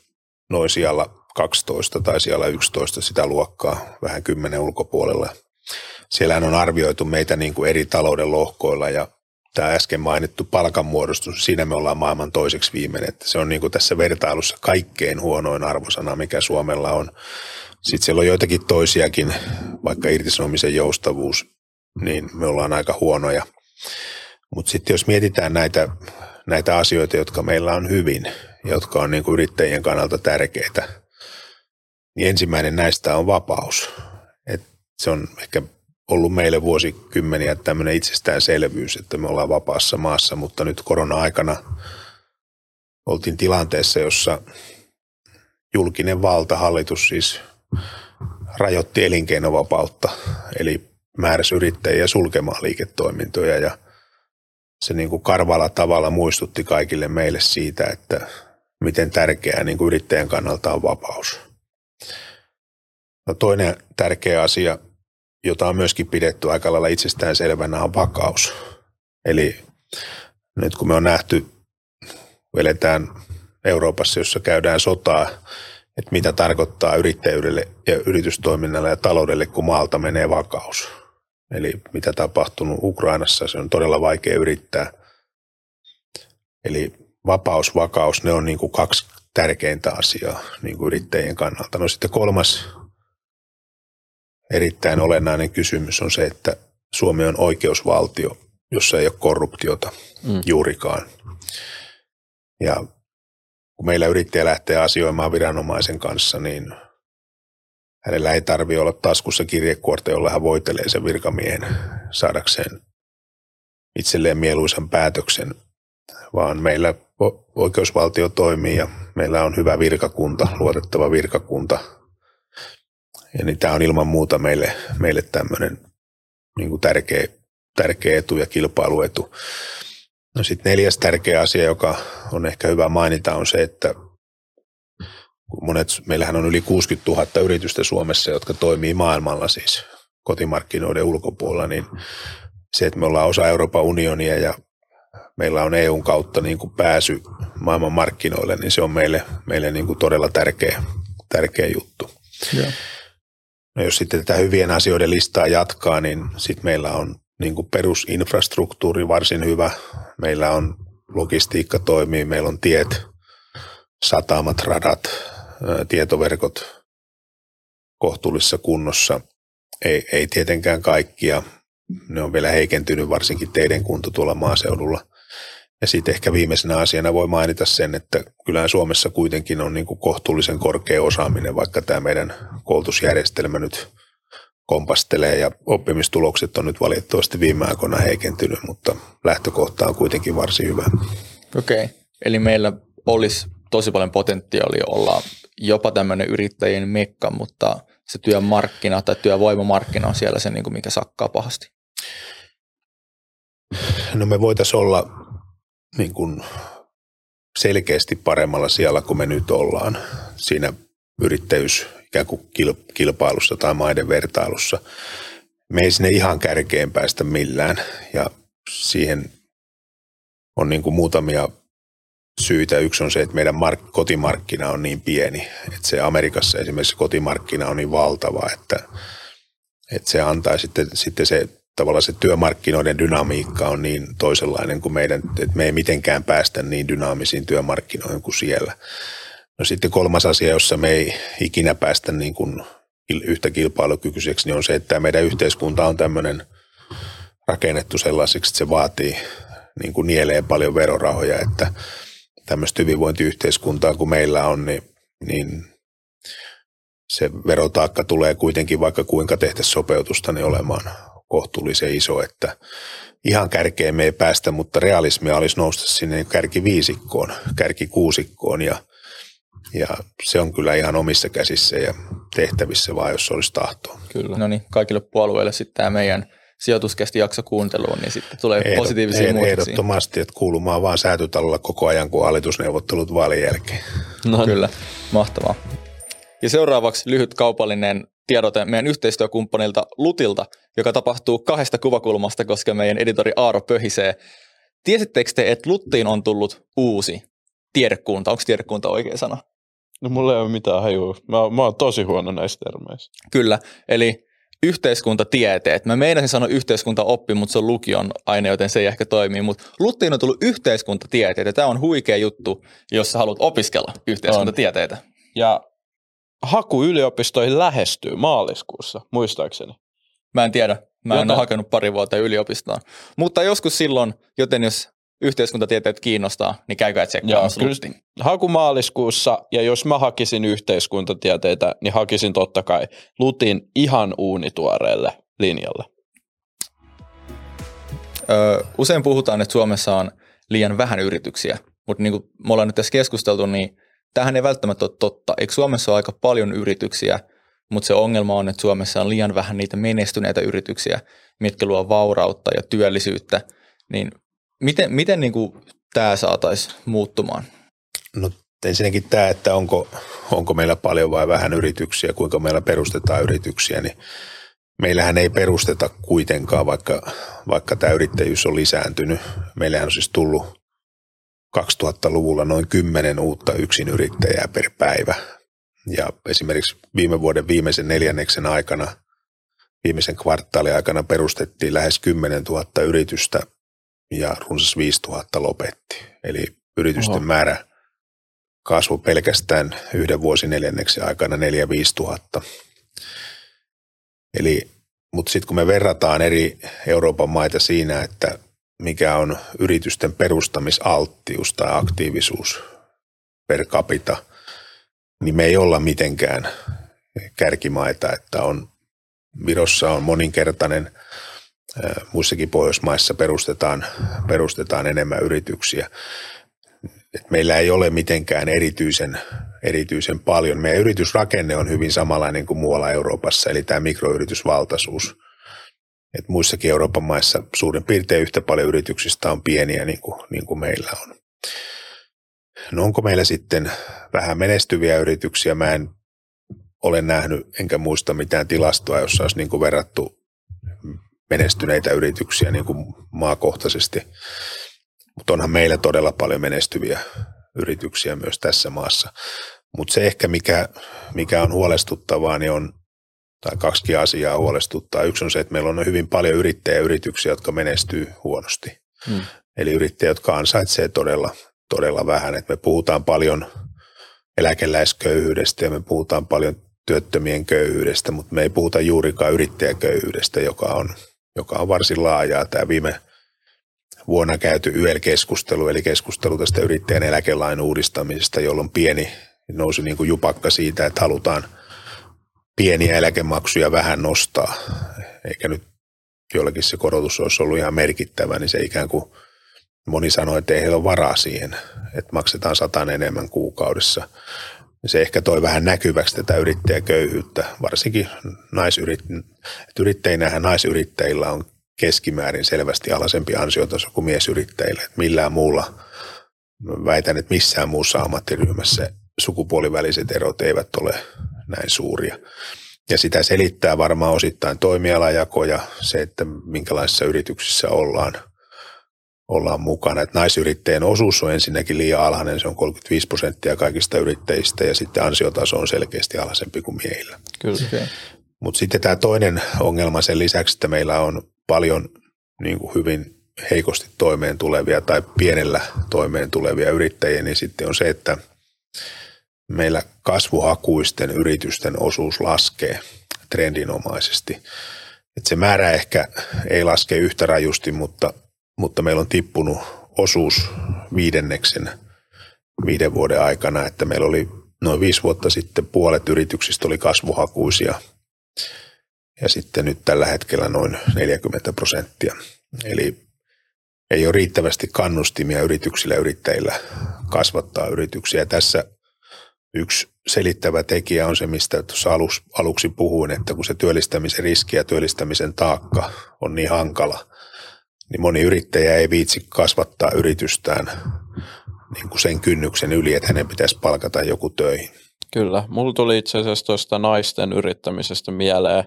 noin siellä 12 tai siellä 11 sitä luokkaa, vähän kymmenen ulkopuolella. Siellähän on arvioitu meitä niin kuin eri talouden lohkoilla ja tämä äsken mainittu palkanmuodostus, siinä me ollaan maailman toiseksi viimeinen. Että se on niin kuin tässä vertailussa kaikkein huonoin arvosana, mikä Suomella on. Sitten siellä on joitakin toisiakin, vaikka irtisanomisen joustavuus, niin me ollaan aika huonoja. Mutta sitten jos mietitään näitä, näitä asioita, jotka meillä on hyvin, jotka on niin kuin yrittäjien kannalta tärkeitä, niin ensimmäinen näistä on vapaus. Et se on ehkä ollut meille vuosikymmeniä tämmöinen itsestäänselvyys, että me ollaan vapaassa maassa, mutta nyt korona-aikana oltiin tilanteessa, jossa julkinen valta, hallitus siis rajoitti elinkeinovapautta, eli määräsi yrittäjiä sulkemaan liiketoimintoja ja se niin kuin karvalla tavalla muistutti kaikille meille siitä, että miten tärkeää niin kuin yrittäjän kannalta on vapaus. No toinen tärkeä asia, jota on myöskin pidetty aika lailla itsestäänselvänä, on vakaus. Eli nyt kun me on nähty, eletään Euroopassa, jossa käydään sotaa, että mitä tarkoittaa yrittäjyydelle ja yritystoiminnalle ja taloudelle, kun maalta menee vakaus. Eli mitä tapahtunut Ukrainassa, se on todella vaikea yrittää. Eli vapaus, vakaus, ne on niin kuin kaksi tärkeintä asiaa niin kuin yrittäjien kannalta. No sitten kolmas erittäin olennainen kysymys on se, että Suomi on oikeusvaltio, jossa ei ole korruptiota mm. juurikaan. Ja kun meillä yrittäjä lähtee asioimaan viranomaisen kanssa, niin hänellä ei tarvitse olla taskussa kirjekuorta, jolla hän voitelee sen virkamiehen saadakseen itselleen mieluisan päätöksen, vaan meillä oikeusvaltio toimii ja meillä on hyvä virkakunta, luotettava virkakunta. Ja niin tämä on ilman muuta meille, meille tämmöinen niin kuin tärkeä, tärkeä etu ja kilpailuetu. No sitten neljäs tärkeä asia, joka on ehkä hyvä mainita, on se, että monet, meillähän on yli 60 000 yritystä Suomessa, jotka toimii maailmalla siis kotimarkkinoiden ulkopuolella, niin se, että me ollaan osa Euroopan unionia ja meillä on EUn kautta niin kuin pääsy maailman markkinoille, niin se on meille, meille niin kuin todella tärkeä, tärkeä juttu. Ja. No jos sitten tätä hyvien asioiden listaa jatkaa, niin sitten meillä on niin kuin perusinfrastruktuuri varsin hyvä. Meillä on logistiikka toimii, meillä on tiet, satamat, radat, tietoverkot kohtuullisessa kunnossa. Ei, ei tietenkään kaikkia. Ne on vielä heikentynyt, varsinkin teidän kunto tuolla maaseudulla. Ja sitten ehkä viimeisenä asiana voi mainita sen, että kyllä Suomessa kuitenkin on niin kuin kohtuullisen korkea osaaminen, vaikka tämä meidän koulutusjärjestelmä nyt kompastelee ja oppimistulokset on nyt valitettavasti viime aikoina heikentynyt, mutta lähtökohta on kuitenkin varsin hyvä. Okei, okay. eli meillä olisi tosi paljon potentiaalia olla jopa tämmöinen yrittäjien mekka, mutta se työmarkkina tai työvoimamarkkina on siellä se, niin kuin mikä sakkaa pahasti. No me voitaisiin olla niin kuin selkeästi paremmalla siellä kuin me nyt ollaan siinä yrittäjyys ikään kuin kilpailussa tai maiden vertailussa. Me ei sinne ihan kärkeen päästä millään ja siihen on niin kuin muutamia syitä. Yksi on se, että meidän mark- kotimarkkina on niin pieni, että se Amerikassa esimerkiksi kotimarkkina on niin valtava, että, että se antaa sitten, sitten se tavallaan se työmarkkinoiden dynamiikka on niin toisenlainen kuin meidän, että me ei mitenkään päästä niin dynaamisiin työmarkkinoihin kuin siellä. No sitten kolmas asia, jossa me ei ikinä päästä niin kuin yhtä kilpailukykyiseksi, niin on se, että meidän yhteiskunta on tämmöinen rakennettu sellaiseksi, että se vaatii niin kuin nielee paljon verorahoja, että tämmöistä hyvinvointiyhteiskuntaa kuin meillä on, niin, niin se verotaakka tulee kuitenkin, vaikka kuinka tehtäisiin sopeutusta, niin olemaan kohtuullisen iso, että ihan kärkeen me ei päästä, mutta realismia olisi nousta sinne kärki viisikkoon, kärki kuusikkoon ja, ja se on kyllä ihan omissa käsissä ja tehtävissä vaan, jos olisi tahtoa. Kyllä. No niin, kaikille puolueille sitten tämä meidän sijoituskästi jakso kuunteluun, niin sitten tulee Ehdot, positiivisia muutoksia. Ehdottomasti, että kuulumaan vaan säätytalolla koko ajan, kun hallitusneuvottelut vaalien jälkeen. No kyllä, mahtavaa. Ja seuraavaksi lyhyt kaupallinen tiedote meidän yhteistyökumppanilta Lutilta, joka tapahtuu kahdesta kuvakulmasta, koska meidän editori Aaro pöhisee. Tiesittekö te, että Luttiin on tullut uusi tiedekunta? Onko tiedekunta oikea sana? No mulla ei ole mitään hajua. Mä, mä oon tosi huono näistä termeistä. Kyllä, eli yhteiskuntatieteet. Mä meinasin sanoa yhteiskuntaoppi, mutta se on lukion aine, joten se ei ehkä toimi. Mutta Luttiin on tullut yhteiskuntatieteet ja tämä on huikea juttu, jos sä haluat opiskella yhteiskuntatieteitä. On. Ja haku yliopistoihin lähestyy maaliskuussa, muistaakseni. Mä en tiedä. Mä en Joten... ole hakenut pari vuotta yliopistoon. Mutta joskus silloin, joten jos yhteiskuntatieteet kiinnostaa, niin käykää tsekkaamassa Haku maaliskuussa, ja jos mä hakisin yhteiskuntatieteitä, niin hakisin totta kai Lutin ihan uunituoreelle linjalle. Öö, usein puhutaan, että Suomessa on liian vähän yrityksiä, mutta niin kuin me ollaan nyt tässä keskusteltu, niin tähän ei välttämättä ole totta. Eikö Suomessa ole aika paljon yrityksiä, mutta se ongelma on, että Suomessa on liian vähän niitä menestyneitä yrityksiä, mitkä luo vaurautta ja työllisyyttä. Niin miten, miten niin kuin tämä saataisiin muuttumaan? No ensinnäkin tämä, että onko, onko meillä paljon vai vähän yrityksiä, kuinka meillä perustetaan yrityksiä, niin meillähän ei perusteta kuitenkaan, vaikka, vaikka tämä yrittäjyys on lisääntynyt. Meillähän on siis tullut 2000-luvulla noin 10 uutta yksinyrittäjää per päivä. Ja esimerkiksi viime vuoden viimeisen neljänneksen aikana, viimeisen kvartaalin aikana perustettiin lähes 10 000 yritystä ja runsas 5 000 lopetti. Eli yritysten Oho. määrä kasvoi pelkästään yhden neljänneksen aikana 4-5 tuhatta. Eli, mutta sitten kun me verrataan eri Euroopan maita siinä, että mikä on yritysten perustamisalttius tai aktiivisuus per capita, niin me ei olla mitenkään kärkimaita, että on Virossa on moninkertainen, muissakin Pohjoismaissa perustetaan, perustetaan enemmän yrityksiä. Et meillä ei ole mitenkään erityisen, erityisen paljon. Meidän yritysrakenne on hyvin samanlainen kuin muualla Euroopassa, eli tämä mikroyritysvaltaisuus – et muissakin Euroopan maissa suurin piirtein yhtä paljon yrityksistä on pieniä niin kuin, niin kuin meillä on. No onko meillä sitten vähän menestyviä yrityksiä? Mä en ole nähnyt enkä muista mitään tilastoa, jossa olisi niin kuin verrattu menestyneitä yrityksiä niin kuin maakohtaisesti. Mutta onhan meillä todella paljon menestyviä yrityksiä myös tässä maassa. Mutta se ehkä, mikä, mikä on huolestuttavaa, niin on, tai kaksi asiaa huolestuttaa. Yksi on se, että meillä on hyvin paljon yrittäjäyrityksiä, jotka menestyy huonosti. Hmm. Eli yrittäjät, jotka ansaitsee todella, todella vähän. Et me puhutaan paljon eläkeläisköyhyydestä ja me puhutaan paljon työttömien köyhyydestä, mutta me ei puhuta juurikaan yrittäjäköyhyydestä, joka on, joka on varsin laajaa. Tämä viime vuonna käyty YEL-keskustelu, eli keskustelu tästä yrittäjän eläkelain uudistamisesta, jolloin pieni nousi niin kuin jupakka siitä, että halutaan pieniä eläkemaksuja vähän nostaa, eikä nyt jollakin se korotus olisi ollut ihan merkittävä, niin se ikään kuin moni sanoi, että ei heillä ole varaa siihen, että maksetaan satan enemmän kuukaudessa. Se ehkä toi vähän näkyväksi tätä yrittäjäköyhyyttä, varsinkin naisyrit... yrittäjinähän naisyrittäjillä on keskimäärin selvästi alhaisempi ansiotaso kuin miesyrittäjillä. Että millään muulla, väitän, että missään muussa ammattiryhmässä sukupuoliväliset erot eivät ole näin suuria. Ja sitä selittää varmaan osittain toimialajako ja se, että minkälaisissa yrityksissä ollaan, ollaan mukana. Että naisyrittäjän osuus on ensinnäkin liian alhainen, se on 35 prosenttia kaikista yrittäjistä ja sitten ansiotaso on selkeästi alhaisempi kuin miehillä. Kyllä. Mutta sitten tämä toinen ongelma sen lisäksi, että meillä on paljon niin kuin hyvin heikosti toimeen tulevia tai pienellä toimeen tulevia yrittäjiä, niin sitten on se, että meillä kasvuhakuisten yritysten osuus laskee trendinomaisesti. Et se määrä ehkä ei laske yhtä rajusti, mutta, mutta meillä on tippunut osuus viidenneksen viiden vuoden aikana, että meillä oli noin viisi vuotta sitten puolet yrityksistä oli kasvuhakuisia ja sitten nyt tällä hetkellä noin 40 prosenttia. Eli ei ole riittävästi kannustimia yrityksillä ja yrittäjillä kasvattaa yrityksiä. Tässä yksi selittävä tekijä on se, mistä tuossa aluksi, aluksi puhuin, että kun se työllistämisen riski ja työllistämisen taakka on niin hankala, niin moni yrittäjä ei viitsi kasvattaa yritystään niin kuin sen kynnyksen yli, että hänen pitäisi palkata joku töihin. Kyllä. Mulla tuli itse asiassa tuosta naisten yrittämisestä mieleen,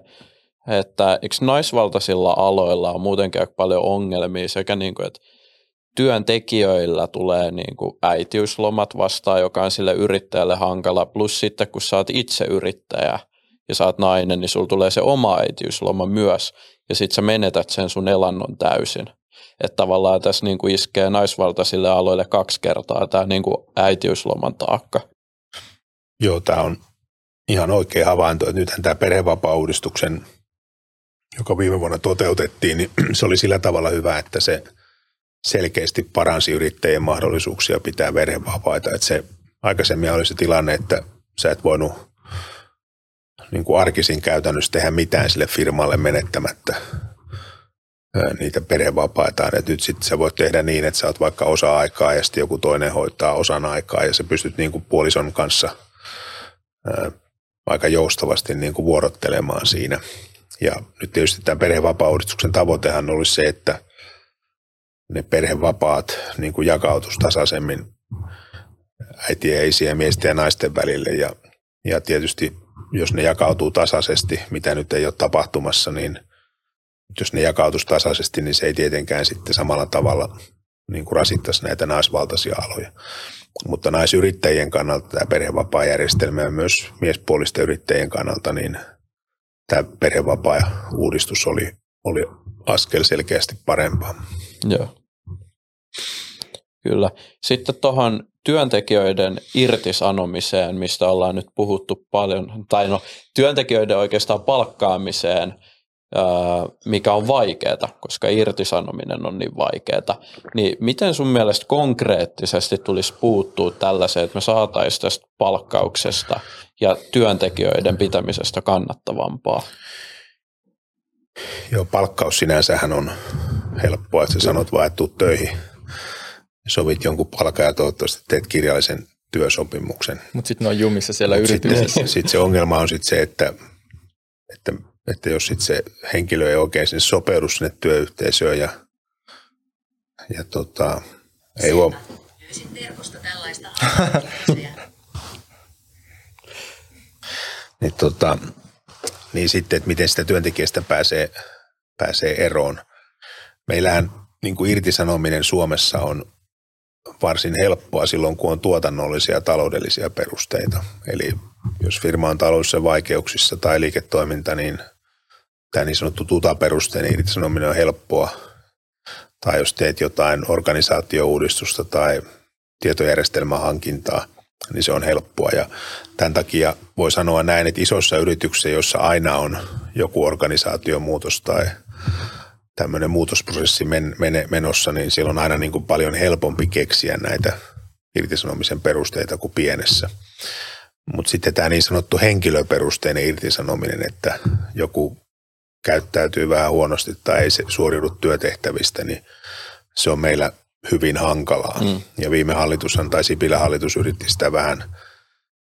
että eikö naisvaltaisilla aloilla on muutenkin paljon ongelmia sekä niin kuin, että työntekijöillä tulee niin kuin äitiyslomat vastaan, joka on sille yrittäjälle hankala, plus sitten kun sä oot itse yrittäjä ja sä oot nainen, niin sulla tulee se oma äitiysloma myös, ja sitten sä menetät sen sun elannon täysin. Että tavallaan tässä niin kuin iskee naisvaltaisille aloille kaksi kertaa tämä niin kuin äitiysloman taakka. Joo, tämä on ihan oikea havainto, että nythän tämä perhevapaa-uudistuksen, joka viime vuonna toteutettiin, niin se oli sillä tavalla hyvä, että se – selkeästi paransi yrittäjien mahdollisuuksia pitää verhevapaita. Että se aikaisemmin oli se tilanne, että sä et voinut niin kuin arkisin käytännössä tehdä mitään sille firmalle menettämättä niitä perhevapaita. Et nyt sitten sä voit tehdä niin, että sä oot vaikka osa-aikaa ja sitten joku toinen hoitaa osan aikaa ja sä pystyt niin kuin puolison kanssa aika joustavasti niin kuin vuorottelemaan siinä. Ja nyt tietysti tämän perhevapaa tavoitehan olisi se, että ne perhevapaat niin kuin jakautus tasaisemmin äitien, isien, miesten ja naisten välille. Ja, ja tietysti jos ne jakautuu tasaisesti, mitä nyt ei ole tapahtumassa, niin jos ne jakautus tasaisesti, niin se ei tietenkään sitten samalla tavalla niin kuin rasittaisi näitä naisvaltaisia aloja. Mutta naisyrittäjien kannalta tämä perhevapaajärjestelmä ja myös miespuolisten yrittäjien kannalta, niin tämä perhevapaa-uudistus oli, oli askel selkeästi parempaa. Joo. Kyllä. Sitten tuohon työntekijöiden irtisanomiseen, mistä ollaan nyt puhuttu paljon, tai no työntekijöiden oikeastaan palkkaamiseen, mikä on vaikeaa, koska irtisanominen on niin vaikeaa. Niin miten sun mielestä konkreettisesti tulisi puuttua tällaiseen, että me saataisiin tästä palkkauksesta ja työntekijöiden pitämisestä kannattavampaa? Joo, palkkaus sinänsähän on helppoa, että sä sanot vaan, että töihin sovit jonkun palkan ja toivottavasti teet kirjallisen työsopimuksen. Mutta sitten ne on jumissa siellä Mut yrityksessä. Sitten sit se ongelma on sitten se, että, että, että jos sit se henkilö ei oikein sinne sopeudu sinne työyhteisöön ja, ja tota, ei, huom, tällaista niin, tota, niin sitten, että miten sitä työntekijästä pääsee, pääsee eroon. Meillähän niin kuin irtisanominen Suomessa on varsin helppoa silloin, kun on tuotannollisia ja taloudellisia perusteita. Eli jos firma on taloudellisissa vaikeuksissa tai liiketoiminta, niin tämä niin sanottu tuta-perusteinen irtisanominen on helppoa. Tai jos teet jotain organisaatiouudistusta tai tietojärjestelmähankintaa, niin se on helppoa. Ja tämän takia voi sanoa näin, että isossa yrityksissä, jossa aina on joku organisaatiomuutos tai tämmöinen muutosprosessi men, men, menossa, niin siellä on aina niin kuin paljon helpompi keksiä näitä irtisanomisen perusteita kuin pienessä. Mutta sitten tämä niin sanottu henkilöperusteinen irtisanominen, että joku käyttäytyy vähän huonosti tai ei se suoriudu työtehtävistä, niin se on meillä hyvin hankalaa. Mm. Ja viime hallitushan tai Sipilä hallitus yritti sitä vähän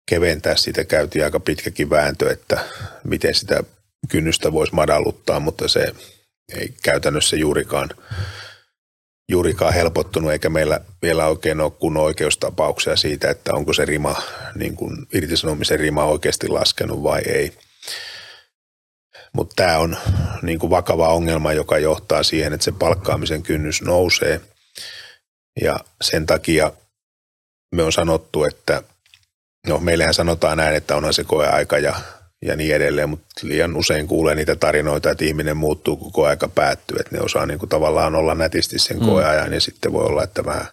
keventää. Siitä käytiin aika pitkäkin vääntö, että miten sitä kynnystä voisi madalluttaa, mutta se ei käytännössä juurikaan, juurikaan helpottunut, eikä meillä vielä oikein ole kunnon oikeustapauksia siitä, että onko se rima, niin kuin irtisanomisen rima oikeasti laskenut vai ei. Mutta tämä on niin kuin vakava ongelma, joka johtaa siihen, että se palkkaamisen kynnys nousee. Ja sen takia me on sanottu, että no meillähän sanotaan näin, että onhan se koeaika ja ja niin edelleen, mutta liian usein kuulee niitä tarinoita, että ihminen muuttuu koko aika päättyy, että ne osaa niin kuin tavallaan olla nätisti sen mm. koeajan ja sitten voi olla, että vähän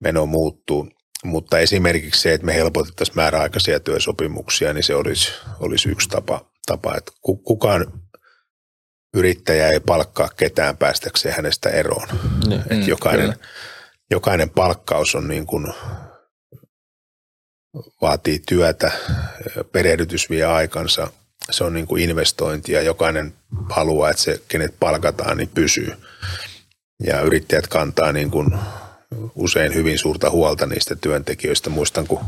meno muuttuu. Mutta esimerkiksi se, että me helpotettaisiin määräaikaisia työsopimuksia, niin se olisi, olisi yksi tapa, tapa, että kukaan yrittäjä ei palkkaa ketään päästäkseen hänestä eroon. Niin, että mm, jokainen, jokainen palkkaus on niin kuin vaatii työtä, perehdytys vie aikansa, se on niin kuin investointi ja jokainen haluaa, että se, kenet palkataan, niin pysyy. Ja yrittäjät kantaa niin kuin usein hyvin suurta huolta niistä työntekijöistä. Muistan, kun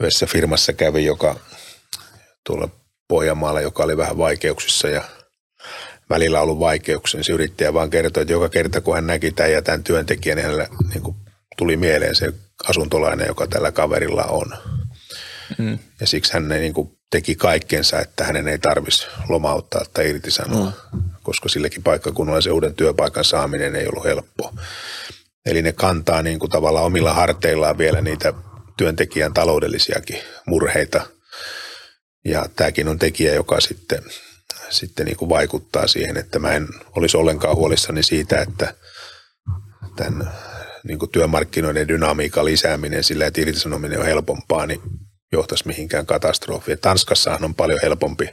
yhdessä firmassa kävi, joka tuolla Pohjanmaalla, joka oli vähän vaikeuksissa ja välillä ollut vaikeuksia, niin se yrittäjä vaan kertoi, että joka kerta kun hän näki tämän ja tämän työntekijän, niin hänelle niin kuin tuli mieleen se asuntolainen, joka tällä kaverilla on. Mm. Ja siksi hän niin kuin teki kaikkensa, että hänen ei tarvitsisi lomauttaa tai irtisanoa, mm. koska silläkin paikkakunnalla se uuden työpaikan saaminen ei ollut helppoa. Eli ne kantaa niin kuin tavallaan omilla harteillaan vielä niitä työntekijän taloudellisiakin murheita. Ja tämäkin on tekijä, joka sitten, sitten niin kuin vaikuttaa siihen, että mä en olisi ollenkaan huolissani siitä, että tämän niin kuin työmarkkinoiden dynamiikan lisääminen sillä, että irtisanominen on helpompaa, niin johtaisi mihinkään katastrofiin. Tanskassahan on paljon helpompi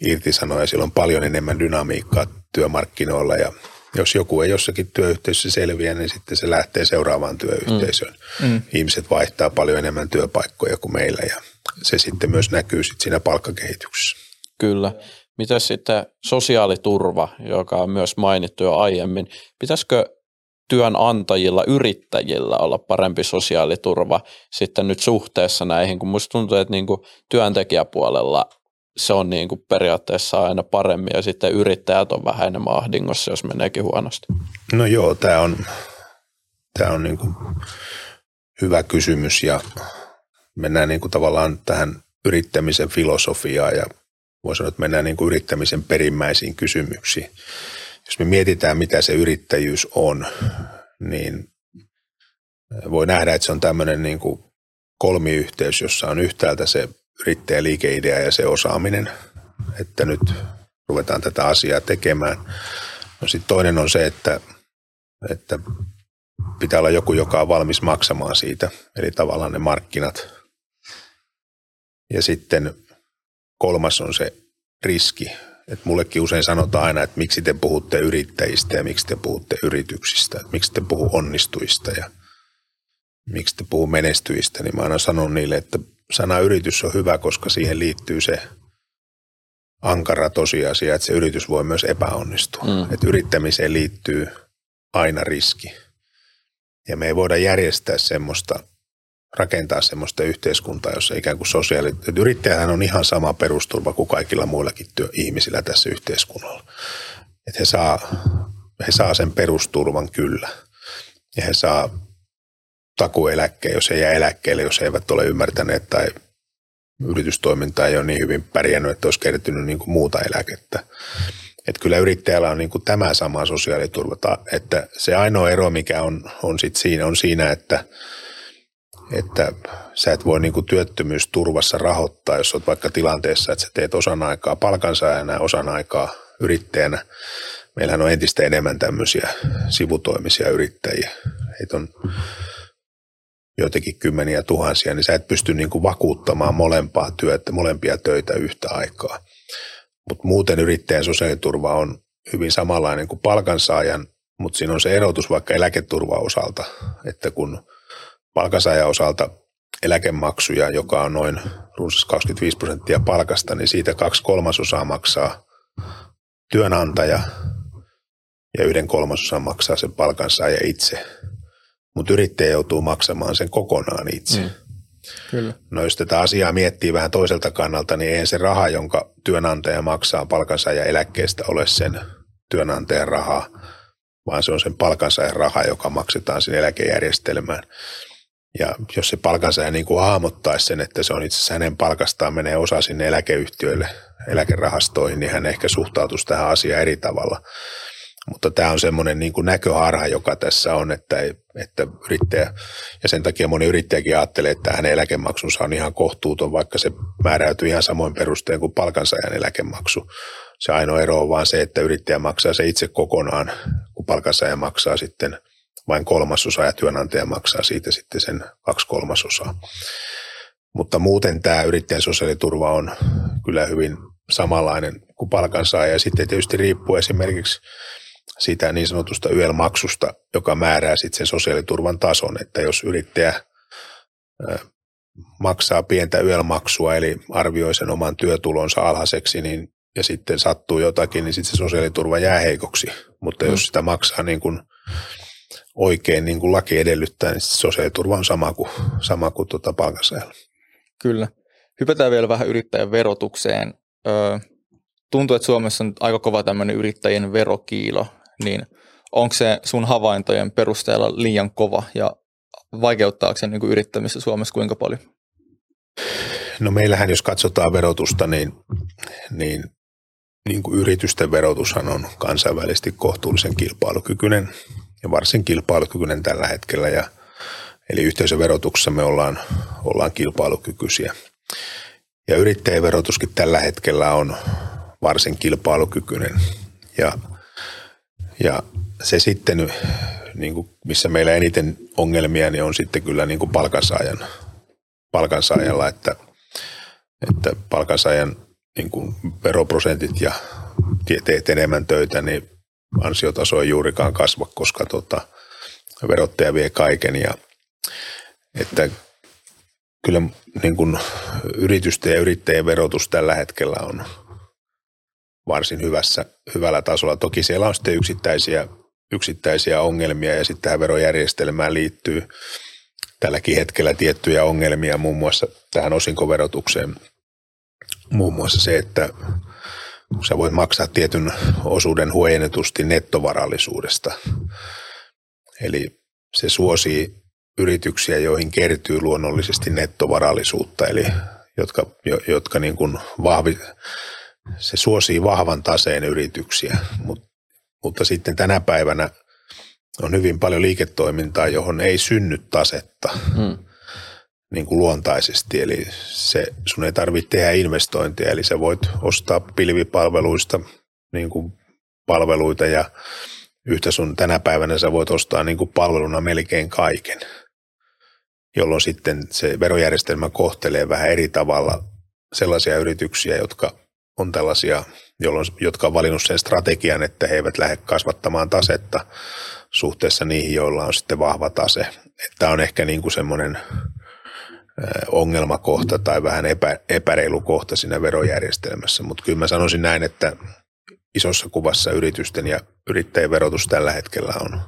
irtisanoa ja sillä on paljon enemmän dynamiikkaa työmarkkinoilla ja jos joku ei jossakin työyhteisössä selviä, niin sitten se lähtee seuraavaan työyhteisöön. Mm. Mm. Ihmiset vaihtaa paljon enemmän työpaikkoja kuin meillä ja se sitten myös näkyy sitten siinä palkkakehityksessä. Kyllä. Mitä sitten sosiaaliturva, joka on myös mainittu jo aiemmin, pitäisikö työnantajilla, yrittäjillä olla parempi sosiaaliturva sitten nyt suhteessa näihin, kun musta tuntuu, että niin kuin työntekijäpuolella se on niin kuin periaatteessa aina paremmin ja sitten yrittäjät on vähän enemmän ahdingossa, jos meneekin huonosti. No joo, tämä on, tämä on niin kuin hyvä kysymys ja mennään niin kuin tavallaan tähän yrittämisen filosofiaan ja voisi sanoa, että mennään niin kuin yrittämisen perimmäisiin kysymyksiin jos me mietitään, mitä se yrittäjyys on, niin voi nähdä, että se on tämmöinen niin kuin kolmiyhteys, jossa on yhtäältä se yrittäjäliikeidea ja se osaaminen, että nyt ruvetaan tätä asiaa tekemään. No sitten toinen on se, että, että pitää olla joku, joka on valmis maksamaan siitä, eli tavallaan ne markkinat. Ja sitten kolmas on se riski, et mullekin usein sanotaan aina, että miksi te puhutte yrittäjistä ja miksi te puhutte yrityksistä, että miksi te puhu onnistuista ja miksi te puhu menestyistä, niin mä aina sanon niille, että sana yritys on hyvä, koska siihen liittyy se ankara tosiasia, että se yritys voi myös epäonnistua. Mm. Että yrittämiseen liittyy aina riski. Ja me ei voida järjestää semmoista rakentaa semmoista yhteiskuntaa, jossa ikään kuin sosiaali... Yrittäjähän on ihan sama perusturva kuin kaikilla muillakin työ, ihmisillä tässä yhteiskunnalla. Että he saa, he saa sen perusturvan kyllä. Ja he saa takueläkkeen, jos ei jää eläkkeelle, jos he eivät ole ymmärtäneet tai yritystoiminta ei ole niin hyvin pärjännyt, että olisi kertynyt niin kuin muuta eläkettä. Että kyllä yrittäjällä on niin kuin tämä sama sosiaaliturva, että se ainoa ero, mikä on, on sit siinä, on siinä, että, että sä et voi niin työttömyysturvassa rahoittaa, jos olet vaikka tilanteessa, että sä teet osan aikaa palkansaajana ja osan aikaa yrittäjänä. Meillähän on entistä enemmän tämmöisiä sivutoimisia yrittäjiä. Heitä on joitakin kymmeniä tuhansia, niin sä et pysty niin vakuuttamaan molempaa työtä, molempia töitä yhtä aikaa. Mutta muuten yrittäjän sosiaaliturva on hyvin samanlainen kuin palkansaajan, mutta siinä on se erotus vaikka eläketurva osalta, että kun palkansaajan osalta eläkemaksuja, joka on noin runsas 25 prosenttia palkasta, niin siitä kaksi kolmasosaa maksaa työnantaja ja yhden kolmasosan maksaa sen palkansaaja itse. Mutta yrittäjä joutuu maksamaan sen kokonaan itse. Mm. Kyllä. No jos tätä asiaa miettii vähän toiselta kannalta, niin eihän se raha, jonka työnantaja maksaa palkansaajan eläkkeestä, ole sen työnantajan rahaa, vaan se on sen palkansaajan raha, joka maksetaan sinne eläkejärjestelmään. Ja jos se palkansaaja niin kuin hahmottaisi sen, että se on itse asiassa hänen palkastaan menee osa sinne eläkeyhtiöille, eläkerahastoihin, niin hän ehkä suhtautuisi tähän asiaan eri tavalla. Mutta tämä on semmoinen niin kuin näköharha, joka tässä on, että, että yrittäjä, ja sen takia moni yrittäjäkin ajattelee, että hänen eläkemaksunsa on ihan kohtuuton, vaikka se määräytyy ihan samoin perusteen kuin palkansaajan eläkemaksu. Se ainoa ero on vaan se, että yrittäjä maksaa se itse kokonaan, kun palkansaaja maksaa sitten vain kolmasosa ja työnantaja maksaa siitä sitten sen kaksi kolmasosaa. Mutta muuten tämä yrittäjän sosiaaliturva on kyllä hyvin samanlainen kuin palkansaaja. Ja sitten tietysti riippuu esimerkiksi sitä niin sanotusta YEL-maksusta, joka määrää sitten sen sosiaaliturvan tason, että jos yrittäjä maksaa pientä YEL-maksua, eli arvioi sen oman työtulonsa alhaiseksi, niin, ja sitten sattuu jotakin, niin sitten se sosiaaliturva jää heikoksi. Mutta mm. jos sitä maksaa niin kuin oikein niin kuin laki edellyttää, niin sosiaaliturva on sama kuin, sama kuin tuota palkansaajalla. Kyllä. Hypätään vielä vähän yrittäjän verotukseen. Öö, tuntuu, että Suomessa on aika kova tämmöinen yrittäjien verokiilo, niin onko se sun havaintojen perusteella liian kova ja vaikeuttaako se niin yrittämistä Suomessa kuinka paljon? No meillähän, jos katsotaan verotusta, niin, niin, niin kuin yritysten verotushan on kansainvälisesti kohtuullisen kilpailukykyinen ja varsin kilpailukykyinen tällä hetkellä. Ja, eli yhteisöverotuksessa me ollaan, ollaan kilpailukykyisiä. Ja yrittäjän verotuskin tällä hetkellä on varsin kilpailukykyinen. Ja, ja se sitten, niin kuin missä meillä eniten ongelmia, niin on sitten kyllä niin kuin palkansaajan, palkansaajalla, että, että palkansaajan niin kuin veroprosentit ja teet enemmän töitä, niin ansiotaso ei juurikaan kasva, koska tota, verottaja vie kaiken ja että kyllä niin kuin yritysten ja yrittäjien verotus tällä hetkellä on varsin hyvässä, hyvällä tasolla. Toki siellä on sitten yksittäisiä, yksittäisiä ongelmia ja sitten tähän verojärjestelmään liittyy tälläkin hetkellä tiettyjä ongelmia, muun muassa tähän osinkoverotukseen. Muun muassa se, että sä voit maksaa tietyn osuuden huojennetusti nettovarallisuudesta. Eli se suosii yrityksiä, joihin kertyy luonnollisesti nettovarallisuutta, eli jotka, jotka niin kuin vahvi, se suosii vahvan taseen yrityksiä, Mut, mutta sitten tänä päivänä on hyvin paljon liiketoimintaa, johon ei synny tasetta hmm. Niin kuin luontaisesti. Eli se, sun ei tarvitse tehdä investointeja, eli sä voit ostaa pilvipalveluista niin kuin palveluita ja yhtä sun tänä päivänä sä voit ostaa niin kuin palveluna melkein kaiken, jolloin sitten se verojärjestelmä kohtelee vähän eri tavalla sellaisia yrityksiä, jotka on tällaisia, jolloin, jotka on valinnut sen strategian, että he eivät lähde kasvattamaan tasetta suhteessa niihin, joilla on sitten vahva tase. Tämä on ehkä niin kuin semmoinen ongelmakohta tai vähän epä, epäreilu kohta siinä verojärjestelmässä, mutta kyllä mä sanoisin näin, että isossa kuvassa yritysten ja yrittäjien verotus tällä hetkellä on,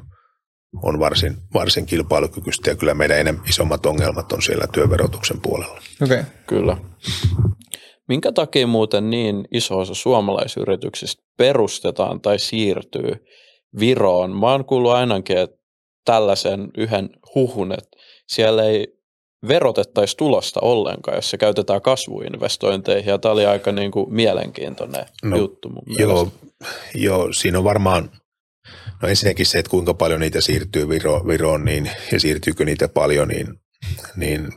on varsin, varsin kilpailukykyistä ja kyllä meidän enemmän isommat ongelmat on siellä työverotuksen puolella. Okei, okay. kyllä. Minkä takia muuten niin iso osa suomalaisyrityksistä perustetaan tai siirtyy Viroon? Mä oon kuullut ainakin, että tällaisen yhden huhun, että siellä ei verotettaisi tulosta ollenkaan, jos se käytetään kasvuinvestointeihin, ja tämä oli aika niin kuin mielenkiintoinen no, juttu mun joo, joo, siinä on varmaan, no ensinnäkin se, että kuinka paljon niitä siirtyy Viro, Viroon, niin, ja siirtyykö niitä paljon, niin, niin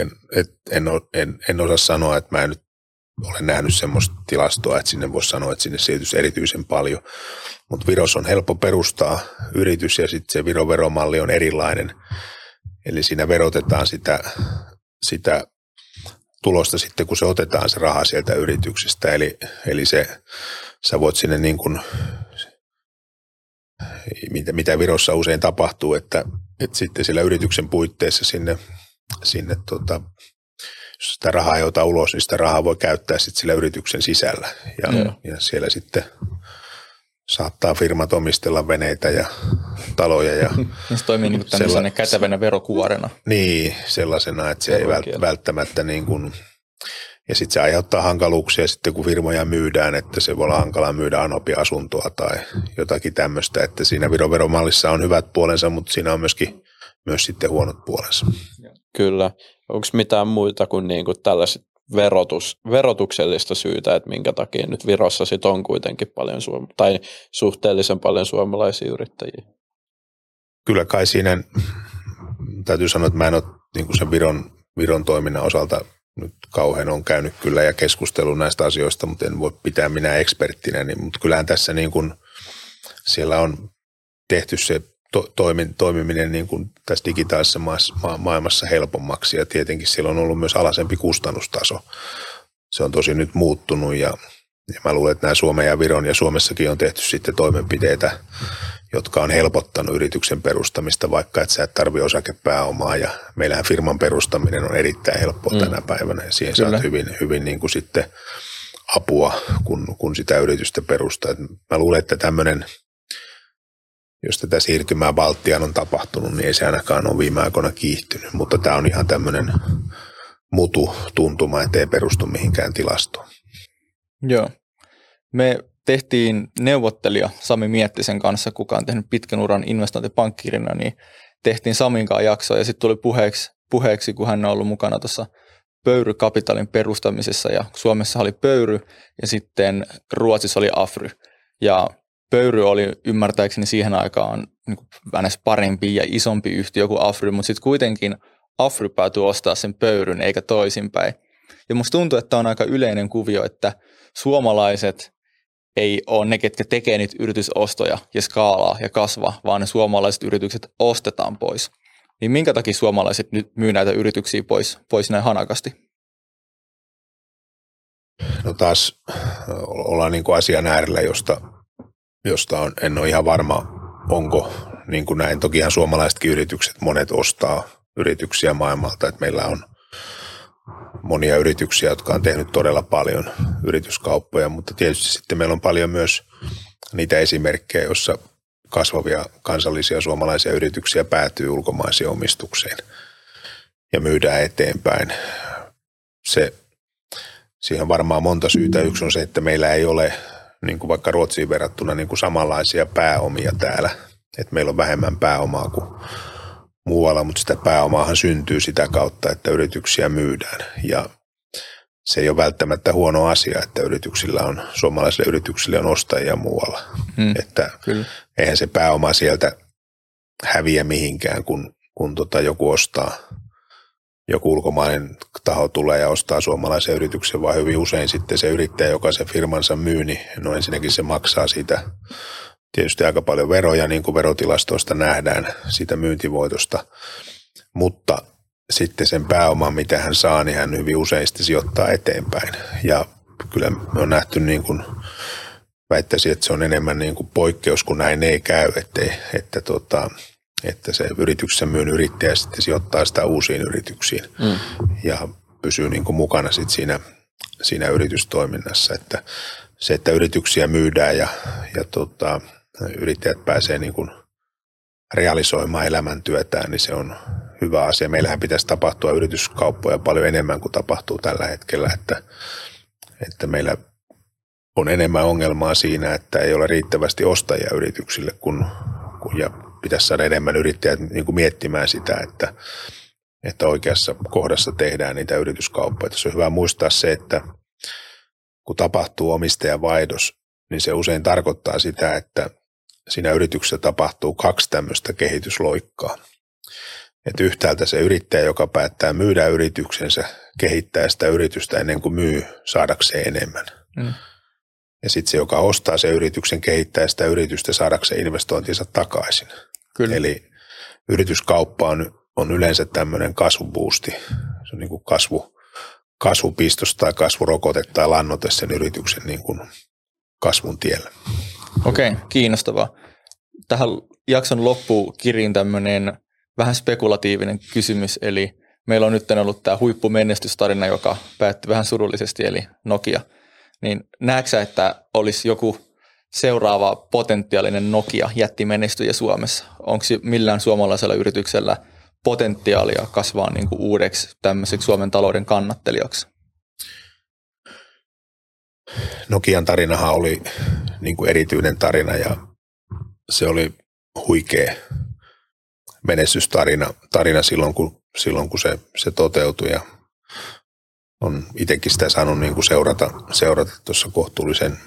en, et, en, en, en osaa sanoa, että mä en nyt ole nähnyt semmoista tilastoa, että sinne voisi sanoa, että sinne siirtyisi erityisen paljon. Mutta Virossa on helppo perustaa yritys ja sitten se Viron veromalli on erilainen. Eli siinä verotetaan sitä, sitä tulosta sitten, kun se otetaan se raha sieltä yrityksestä. Eli, eli se, sä voit sinne niin kuin, mitä, mitä Virossa usein tapahtuu, että, että sitten sillä yrityksen puitteissa sinne, sinne tota, jos sitä rahaa ei ota ulos, niin sitä rahaa voi käyttää sitten sillä yrityksen sisällä. Ja, mm. ja siellä sitten saattaa firmat omistella veneitä ja taloja. Ja se toimii niin sella- kätevänä verokuorena. Niin, sellaisena, että se ei välttämättä niin kuin, ja sitten se aiheuttaa hankaluuksia sitten, kun firmoja myydään, että se voi olla hankala myydä Anopi-asuntoa tai jotakin tämmöistä, että siinä verovero-mallissa on hyvät puolensa, mutta siinä on myöskin myös sitten huonot puolensa. Kyllä. Onko mitään muita kuin, niin kuin tällaiset verotus, verotuksellista syytä, että minkä takia nyt Virossa sit on kuitenkin paljon suom- tai suhteellisen paljon suomalaisia yrittäjiä? Kyllä kai siinä, täytyy sanoa, että mä en ole niin sen Viron, Viron toiminnan osalta nyt kauhean on käynyt kyllä ja keskustellut näistä asioista, mutta en voi pitää minä eksperttinä, niin, mutta kyllähän tässä niin kuin, siellä on tehty se to, toimin, toimiminen niin kuin tässä digitaalisessa ma- maailmassa helpommaksi ja tietenkin siellä on ollut myös alasempi kustannustaso. Se on tosi nyt muuttunut ja, ja mä luulen, että nämä Suomen ja Viron ja Suomessakin on tehty sitten toimenpiteitä, jotka on helpottanut yrityksen perustamista, vaikka että sä et tarvi osakepääomaa ja meillähän firman perustaminen on erittäin helppoa mm. tänä päivänä ja siihen Kyllä. saat hyvin, hyvin niin kuin sitten apua, kun, kun sitä yritystä perustaa. Mä luulen, että tämmöinen – jos tätä siirtymää Baltiaan on tapahtunut, niin ei se ainakaan ole viime aikoina kiihtynyt. Mutta tämä on ihan tämmöinen mutu tuntuma, ettei perustu mihinkään tilastoon. Joo. Me tehtiin neuvottelija Sami Miettisen kanssa, kuka on tehnyt pitkän uran investointipankkirina, niin tehtiin Samin kanssa jakso ja sitten tuli puheeksi, puheeksi, kun hän on ollut mukana tuossa Pöyrykapitalin perustamisessa ja Suomessa oli Pöyry ja sitten Ruotsissa oli Afry. Ja Pöyry oli ymmärtääkseni siihen aikaan niin parempi ja isompi yhtiö kuin Afry, mutta sitten kuitenkin Afry päätyi ostaa sen pöyryn eikä toisinpäin. Ja musta tuntuu, että on aika yleinen kuvio, että suomalaiset ei ole ne, ketkä tekee niitä yritysostoja ja skaalaa ja kasvaa, vaan ne suomalaiset yritykset ostetaan pois. Niin minkä takia suomalaiset nyt myy näitä yrityksiä pois, pois näin hanakasti? No taas ollaan niin kuin asian äärellä, josta josta on, en ole ihan varma, onko niin kuin näin. Tokihan suomalaisetkin yritykset, monet ostaa yrityksiä maailmalta, että meillä on monia yrityksiä, jotka on tehnyt todella paljon yrityskauppoja, mutta tietysti sitten meillä on paljon myös niitä esimerkkejä, joissa kasvavia kansallisia suomalaisia yrityksiä päätyy ulkomaiseen omistukseen ja myydään eteenpäin. Se, siihen on varmaan monta syytä. Yksi on se, että meillä ei ole niin kuin vaikka Ruotsiin verrattuna niin kuin samanlaisia pääomia täällä. että meillä on vähemmän pääomaa kuin muualla, mutta sitä pääomaahan syntyy sitä kautta, että yrityksiä myydään. Ja se ei ole välttämättä huono asia, että yrityksillä on, suomalaisille yrityksille on ostajia muualla. Hmm, että kyllä. eihän se pääoma sieltä häviä mihinkään, kun, kun tota joku ostaa joku ulkomainen taho tulee ja ostaa suomalaisen yrityksen, vaan hyvin usein sitten se yrittäjä, joka se firmansa myy, niin no ensinnäkin se maksaa siitä tietysti aika paljon veroja, niin kuin verotilastoista nähdään siitä myyntivoitosta, mutta sitten sen pääoman, mitä hän saa, niin hän hyvin usein sitten sijoittaa eteenpäin. Ja kyllä me on nähty niin kuin, väittäisin, että se on enemmän niin kuin poikkeus, kun näin ei käy, ettei, että tota, että se yrityksessä myyn yrittäjä sitten sijoittaa sitä uusiin yrityksiin mm. ja pysyy niin kuin mukana sit siinä, siinä yritystoiminnassa. Että se, että yrityksiä myydään ja, ja tota, yrittäjät pääsee niin kuin realisoimaan elämäntyötään, niin se on hyvä asia. Meillähän pitäisi tapahtua yrityskauppoja paljon enemmän kuin tapahtuu tällä hetkellä, että, että meillä on enemmän ongelmaa siinä, että ei ole riittävästi ostajia yrityksille kun, kun, ja pitäisi saada enemmän yrittäjät niin kuin miettimään sitä, että, että oikeassa kohdassa tehdään niitä yrityskauppoja. Tässä on hyvä muistaa se, että kun tapahtuu omistajavaihdos, niin se usein tarkoittaa sitä, että siinä yrityksessä tapahtuu kaksi tämmöistä kehitysloikkaa. Että yhtäältä se yrittäjä, joka päättää myydä yrityksensä, kehittää sitä yritystä ennen kuin myy saadakseen enemmän. Mm. Ja sitten se, joka ostaa sen yrityksen, kehittää sitä yritystä saadakseen investointinsa takaisin. Kyllä. Eli yrityskauppa on, on yleensä tämmöinen kasvubuusti. Se on niin kuin kasvu, kasvupistos tai kasvurokote tai lannote sen yrityksen niin kuin kasvun tiellä. Okei, okay, kiinnostavaa. Tähän jakson loppuun kirjin tämmöinen vähän spekulatiivinen kysymys, eli meillä on nyt ollut tämä huippumenestystarina, joka päättyi vähän surullisesti, eli Nokia. Niin näetkö että olisi joku seuraava potentiaalinen Nokia jättimenestyjä Suomessa? Onko millään suomalaisella yrityksellä potentiaalia kasvaa niin kuin uudeksi tämmöiseksi Suomen talouden kannattelijaksi? Nokian tarinahan oli niin kuin erityinen tarina ja se oli huikea menestystarina tarina silloin, kun, silloin, kun se, se toteutui ja on itsekin sitä saanut niin kuin seurata, seurata tuossa kohtuullisen,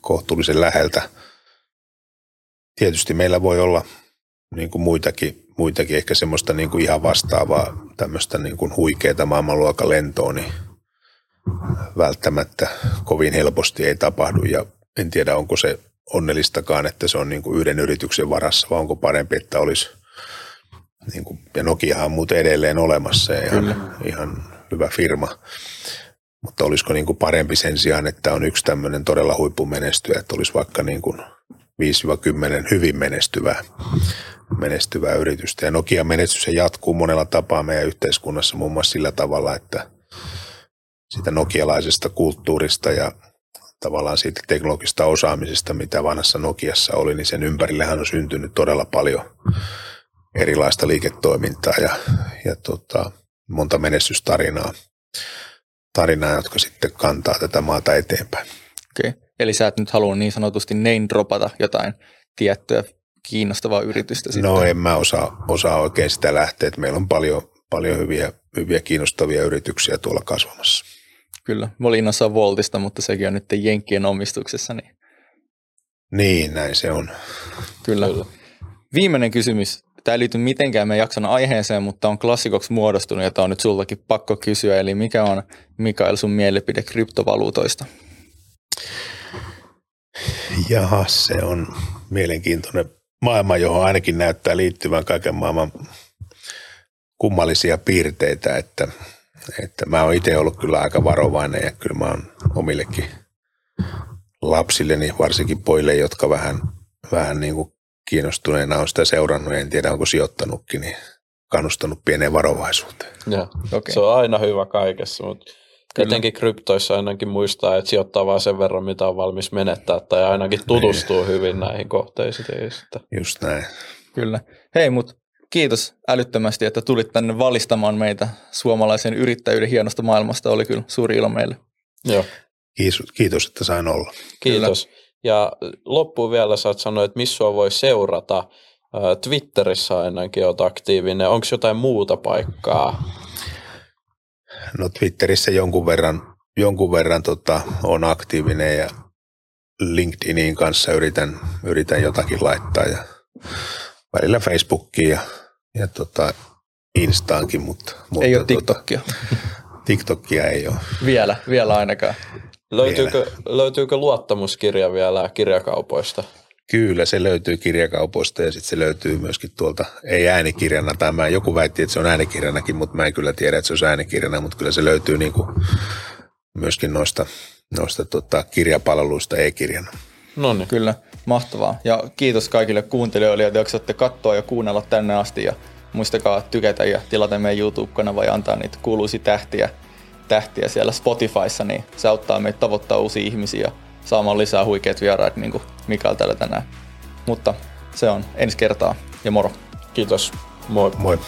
kohtuullisen läheltä. Tietysti meillä voi olla niin kuin muitakin, muitakin ehkä semmoista niin kuin ihan vastaavaa tämmöistä niin kuin huikeaa maailmanluokan lentoa, niin välttämättä kovin helposti ei tapahdu ja en tiedä onko se onnellistakaan, että se on niin kuin yhden yrityksen varassa vai onko parempi, että olisi niin kuin, ja Nokia on muuten edelleen olemassa ja ihan, ihan hyvä firma. Mutta olisiko niin kuin parempi sen sijaan, että on yksi tämmöinen todella huippumenestyjä, että olisi vaikka niin kuin 5-10 hyvin menestyvää, menestyvää yritystä. Ja Nokia menestys jatkuu monella tapaa meidän yhteiskunnassa muun muassa sillä tavalla, että sitä nokialaisesta kulttuurista ja tavallaan siitä teknologisesta osaamisesta, mitä vanhassa Nokiassa oli, niin sen ympärillehän on syntynyt todella paljon erilaista liiketoimintaa ja, ja tota, monta menestystarinaa, tarinaa, jotka sitten kantaa tätä maata eteenpäin. Okei, okay. eli sä et nyt halua niin sanotusti name dropata jotain tiettyä kiinnostavaa yritystä sitten? No en mä osaa, osaa oikein sitä lähteä, että meillä on paljon, paljon hyviä, hyviä kiinnostavia yrityksiä tuolla kasvamassa. Kyllä, mä olin innossaan Voltista, mutta sekin on nyt Jenkkien omistuksessa. Niin, niin näin se on. Kyllä. Kyllä. Viimeinen kysymys Tämä ei liity mitenkään meidän jakson aiheeseen, mutta on klassikoksi muodostunut ja tämä on nyt sultakin pakko kysyä. Eli mikä on Mikael sun mielipide kryptovaluutoista? Jaha, se on mielenkiintoinen maailma, johon ainakin näyttää liittyvän kaiken maailman kummallisia piirteitä, että, että mä oon itse ollut kyllä aika varovainen ja kyllä mä oon omillekin lapsilleni, varsinkin poille, jotka vähän, vähän niin kuin kiinnostuneena on sitä seurannut ja en tiedä onko sijoittanutkin, niin kannustanut pieneen varovaisuuteen. Ja, okay. Se on aina hyvä kaikessa, mutta Kyllä. etenkin kryptoissa ainakin muistaa, että sijoittaa vain sen verran, mitä on valmis menettää, tai ainakin tutustuu niin. hyvin näihin kohteisiin. Just näin. Kyllä. Hei, mutta kiitos älyttömästi, että tulit tänne valistamaan meitä suomalaisen yrittäjyyden hienosta maailmasta. Oli kyllä suuri ilo meille. Joo. Kiitos, kiitos että sain olla. Kiitos. Kyllä. Ja loppuun vielä saat sanoa, että missä voi seurata. Twitterissä ainakin olet aktiivinen. Onko jotain muuta paikkaa? No Twitterissä jonkun verran, jonkun verran tota, on aktiivinen ja LinkedInin kanssa yritän, yritän jotakin laittaa ja välillä Facebookiin ja, ja tota, Instaankin, mutta, mutta ei ole tota, TikTokia. TikTokia ei ole. Vielä, vielä ainakaan. Löytyykö, löytyykö luottamuskirja vielä kirjakaupoista? Kyllä, se löytyy kirjakaupoista ja sitten se löytyy myöskin tuolta, ei äänikirjana, tai mä, joku väitti, että se on äänikirjanakin, mutta mä en kyllä tiedä, että se on äänikirjana, mutta kyllä se löytyy niin kuin myöskin noista, noista tota, kirjapalveluista e-kirjana. No niin. Kyllä, mahtavaa. Ja kiitos kaikille kuuntelijoille, että jaksatte katsoa ja kuunnella tänne asti ja muistakaa tykätä ja tilata meidän YouTube-kanava ja antaa niitä kuuluisia tähtiä tähtiä siellä Spotifyssa, niin se auttaa meitä tavoittaa uusia ihmisiä ja saamaan lisää huikeat vieraat, niin kuin Mikael täällä tänään. Mutta se on ensi kertaa ja moro. Kiitos. Moi. Moi.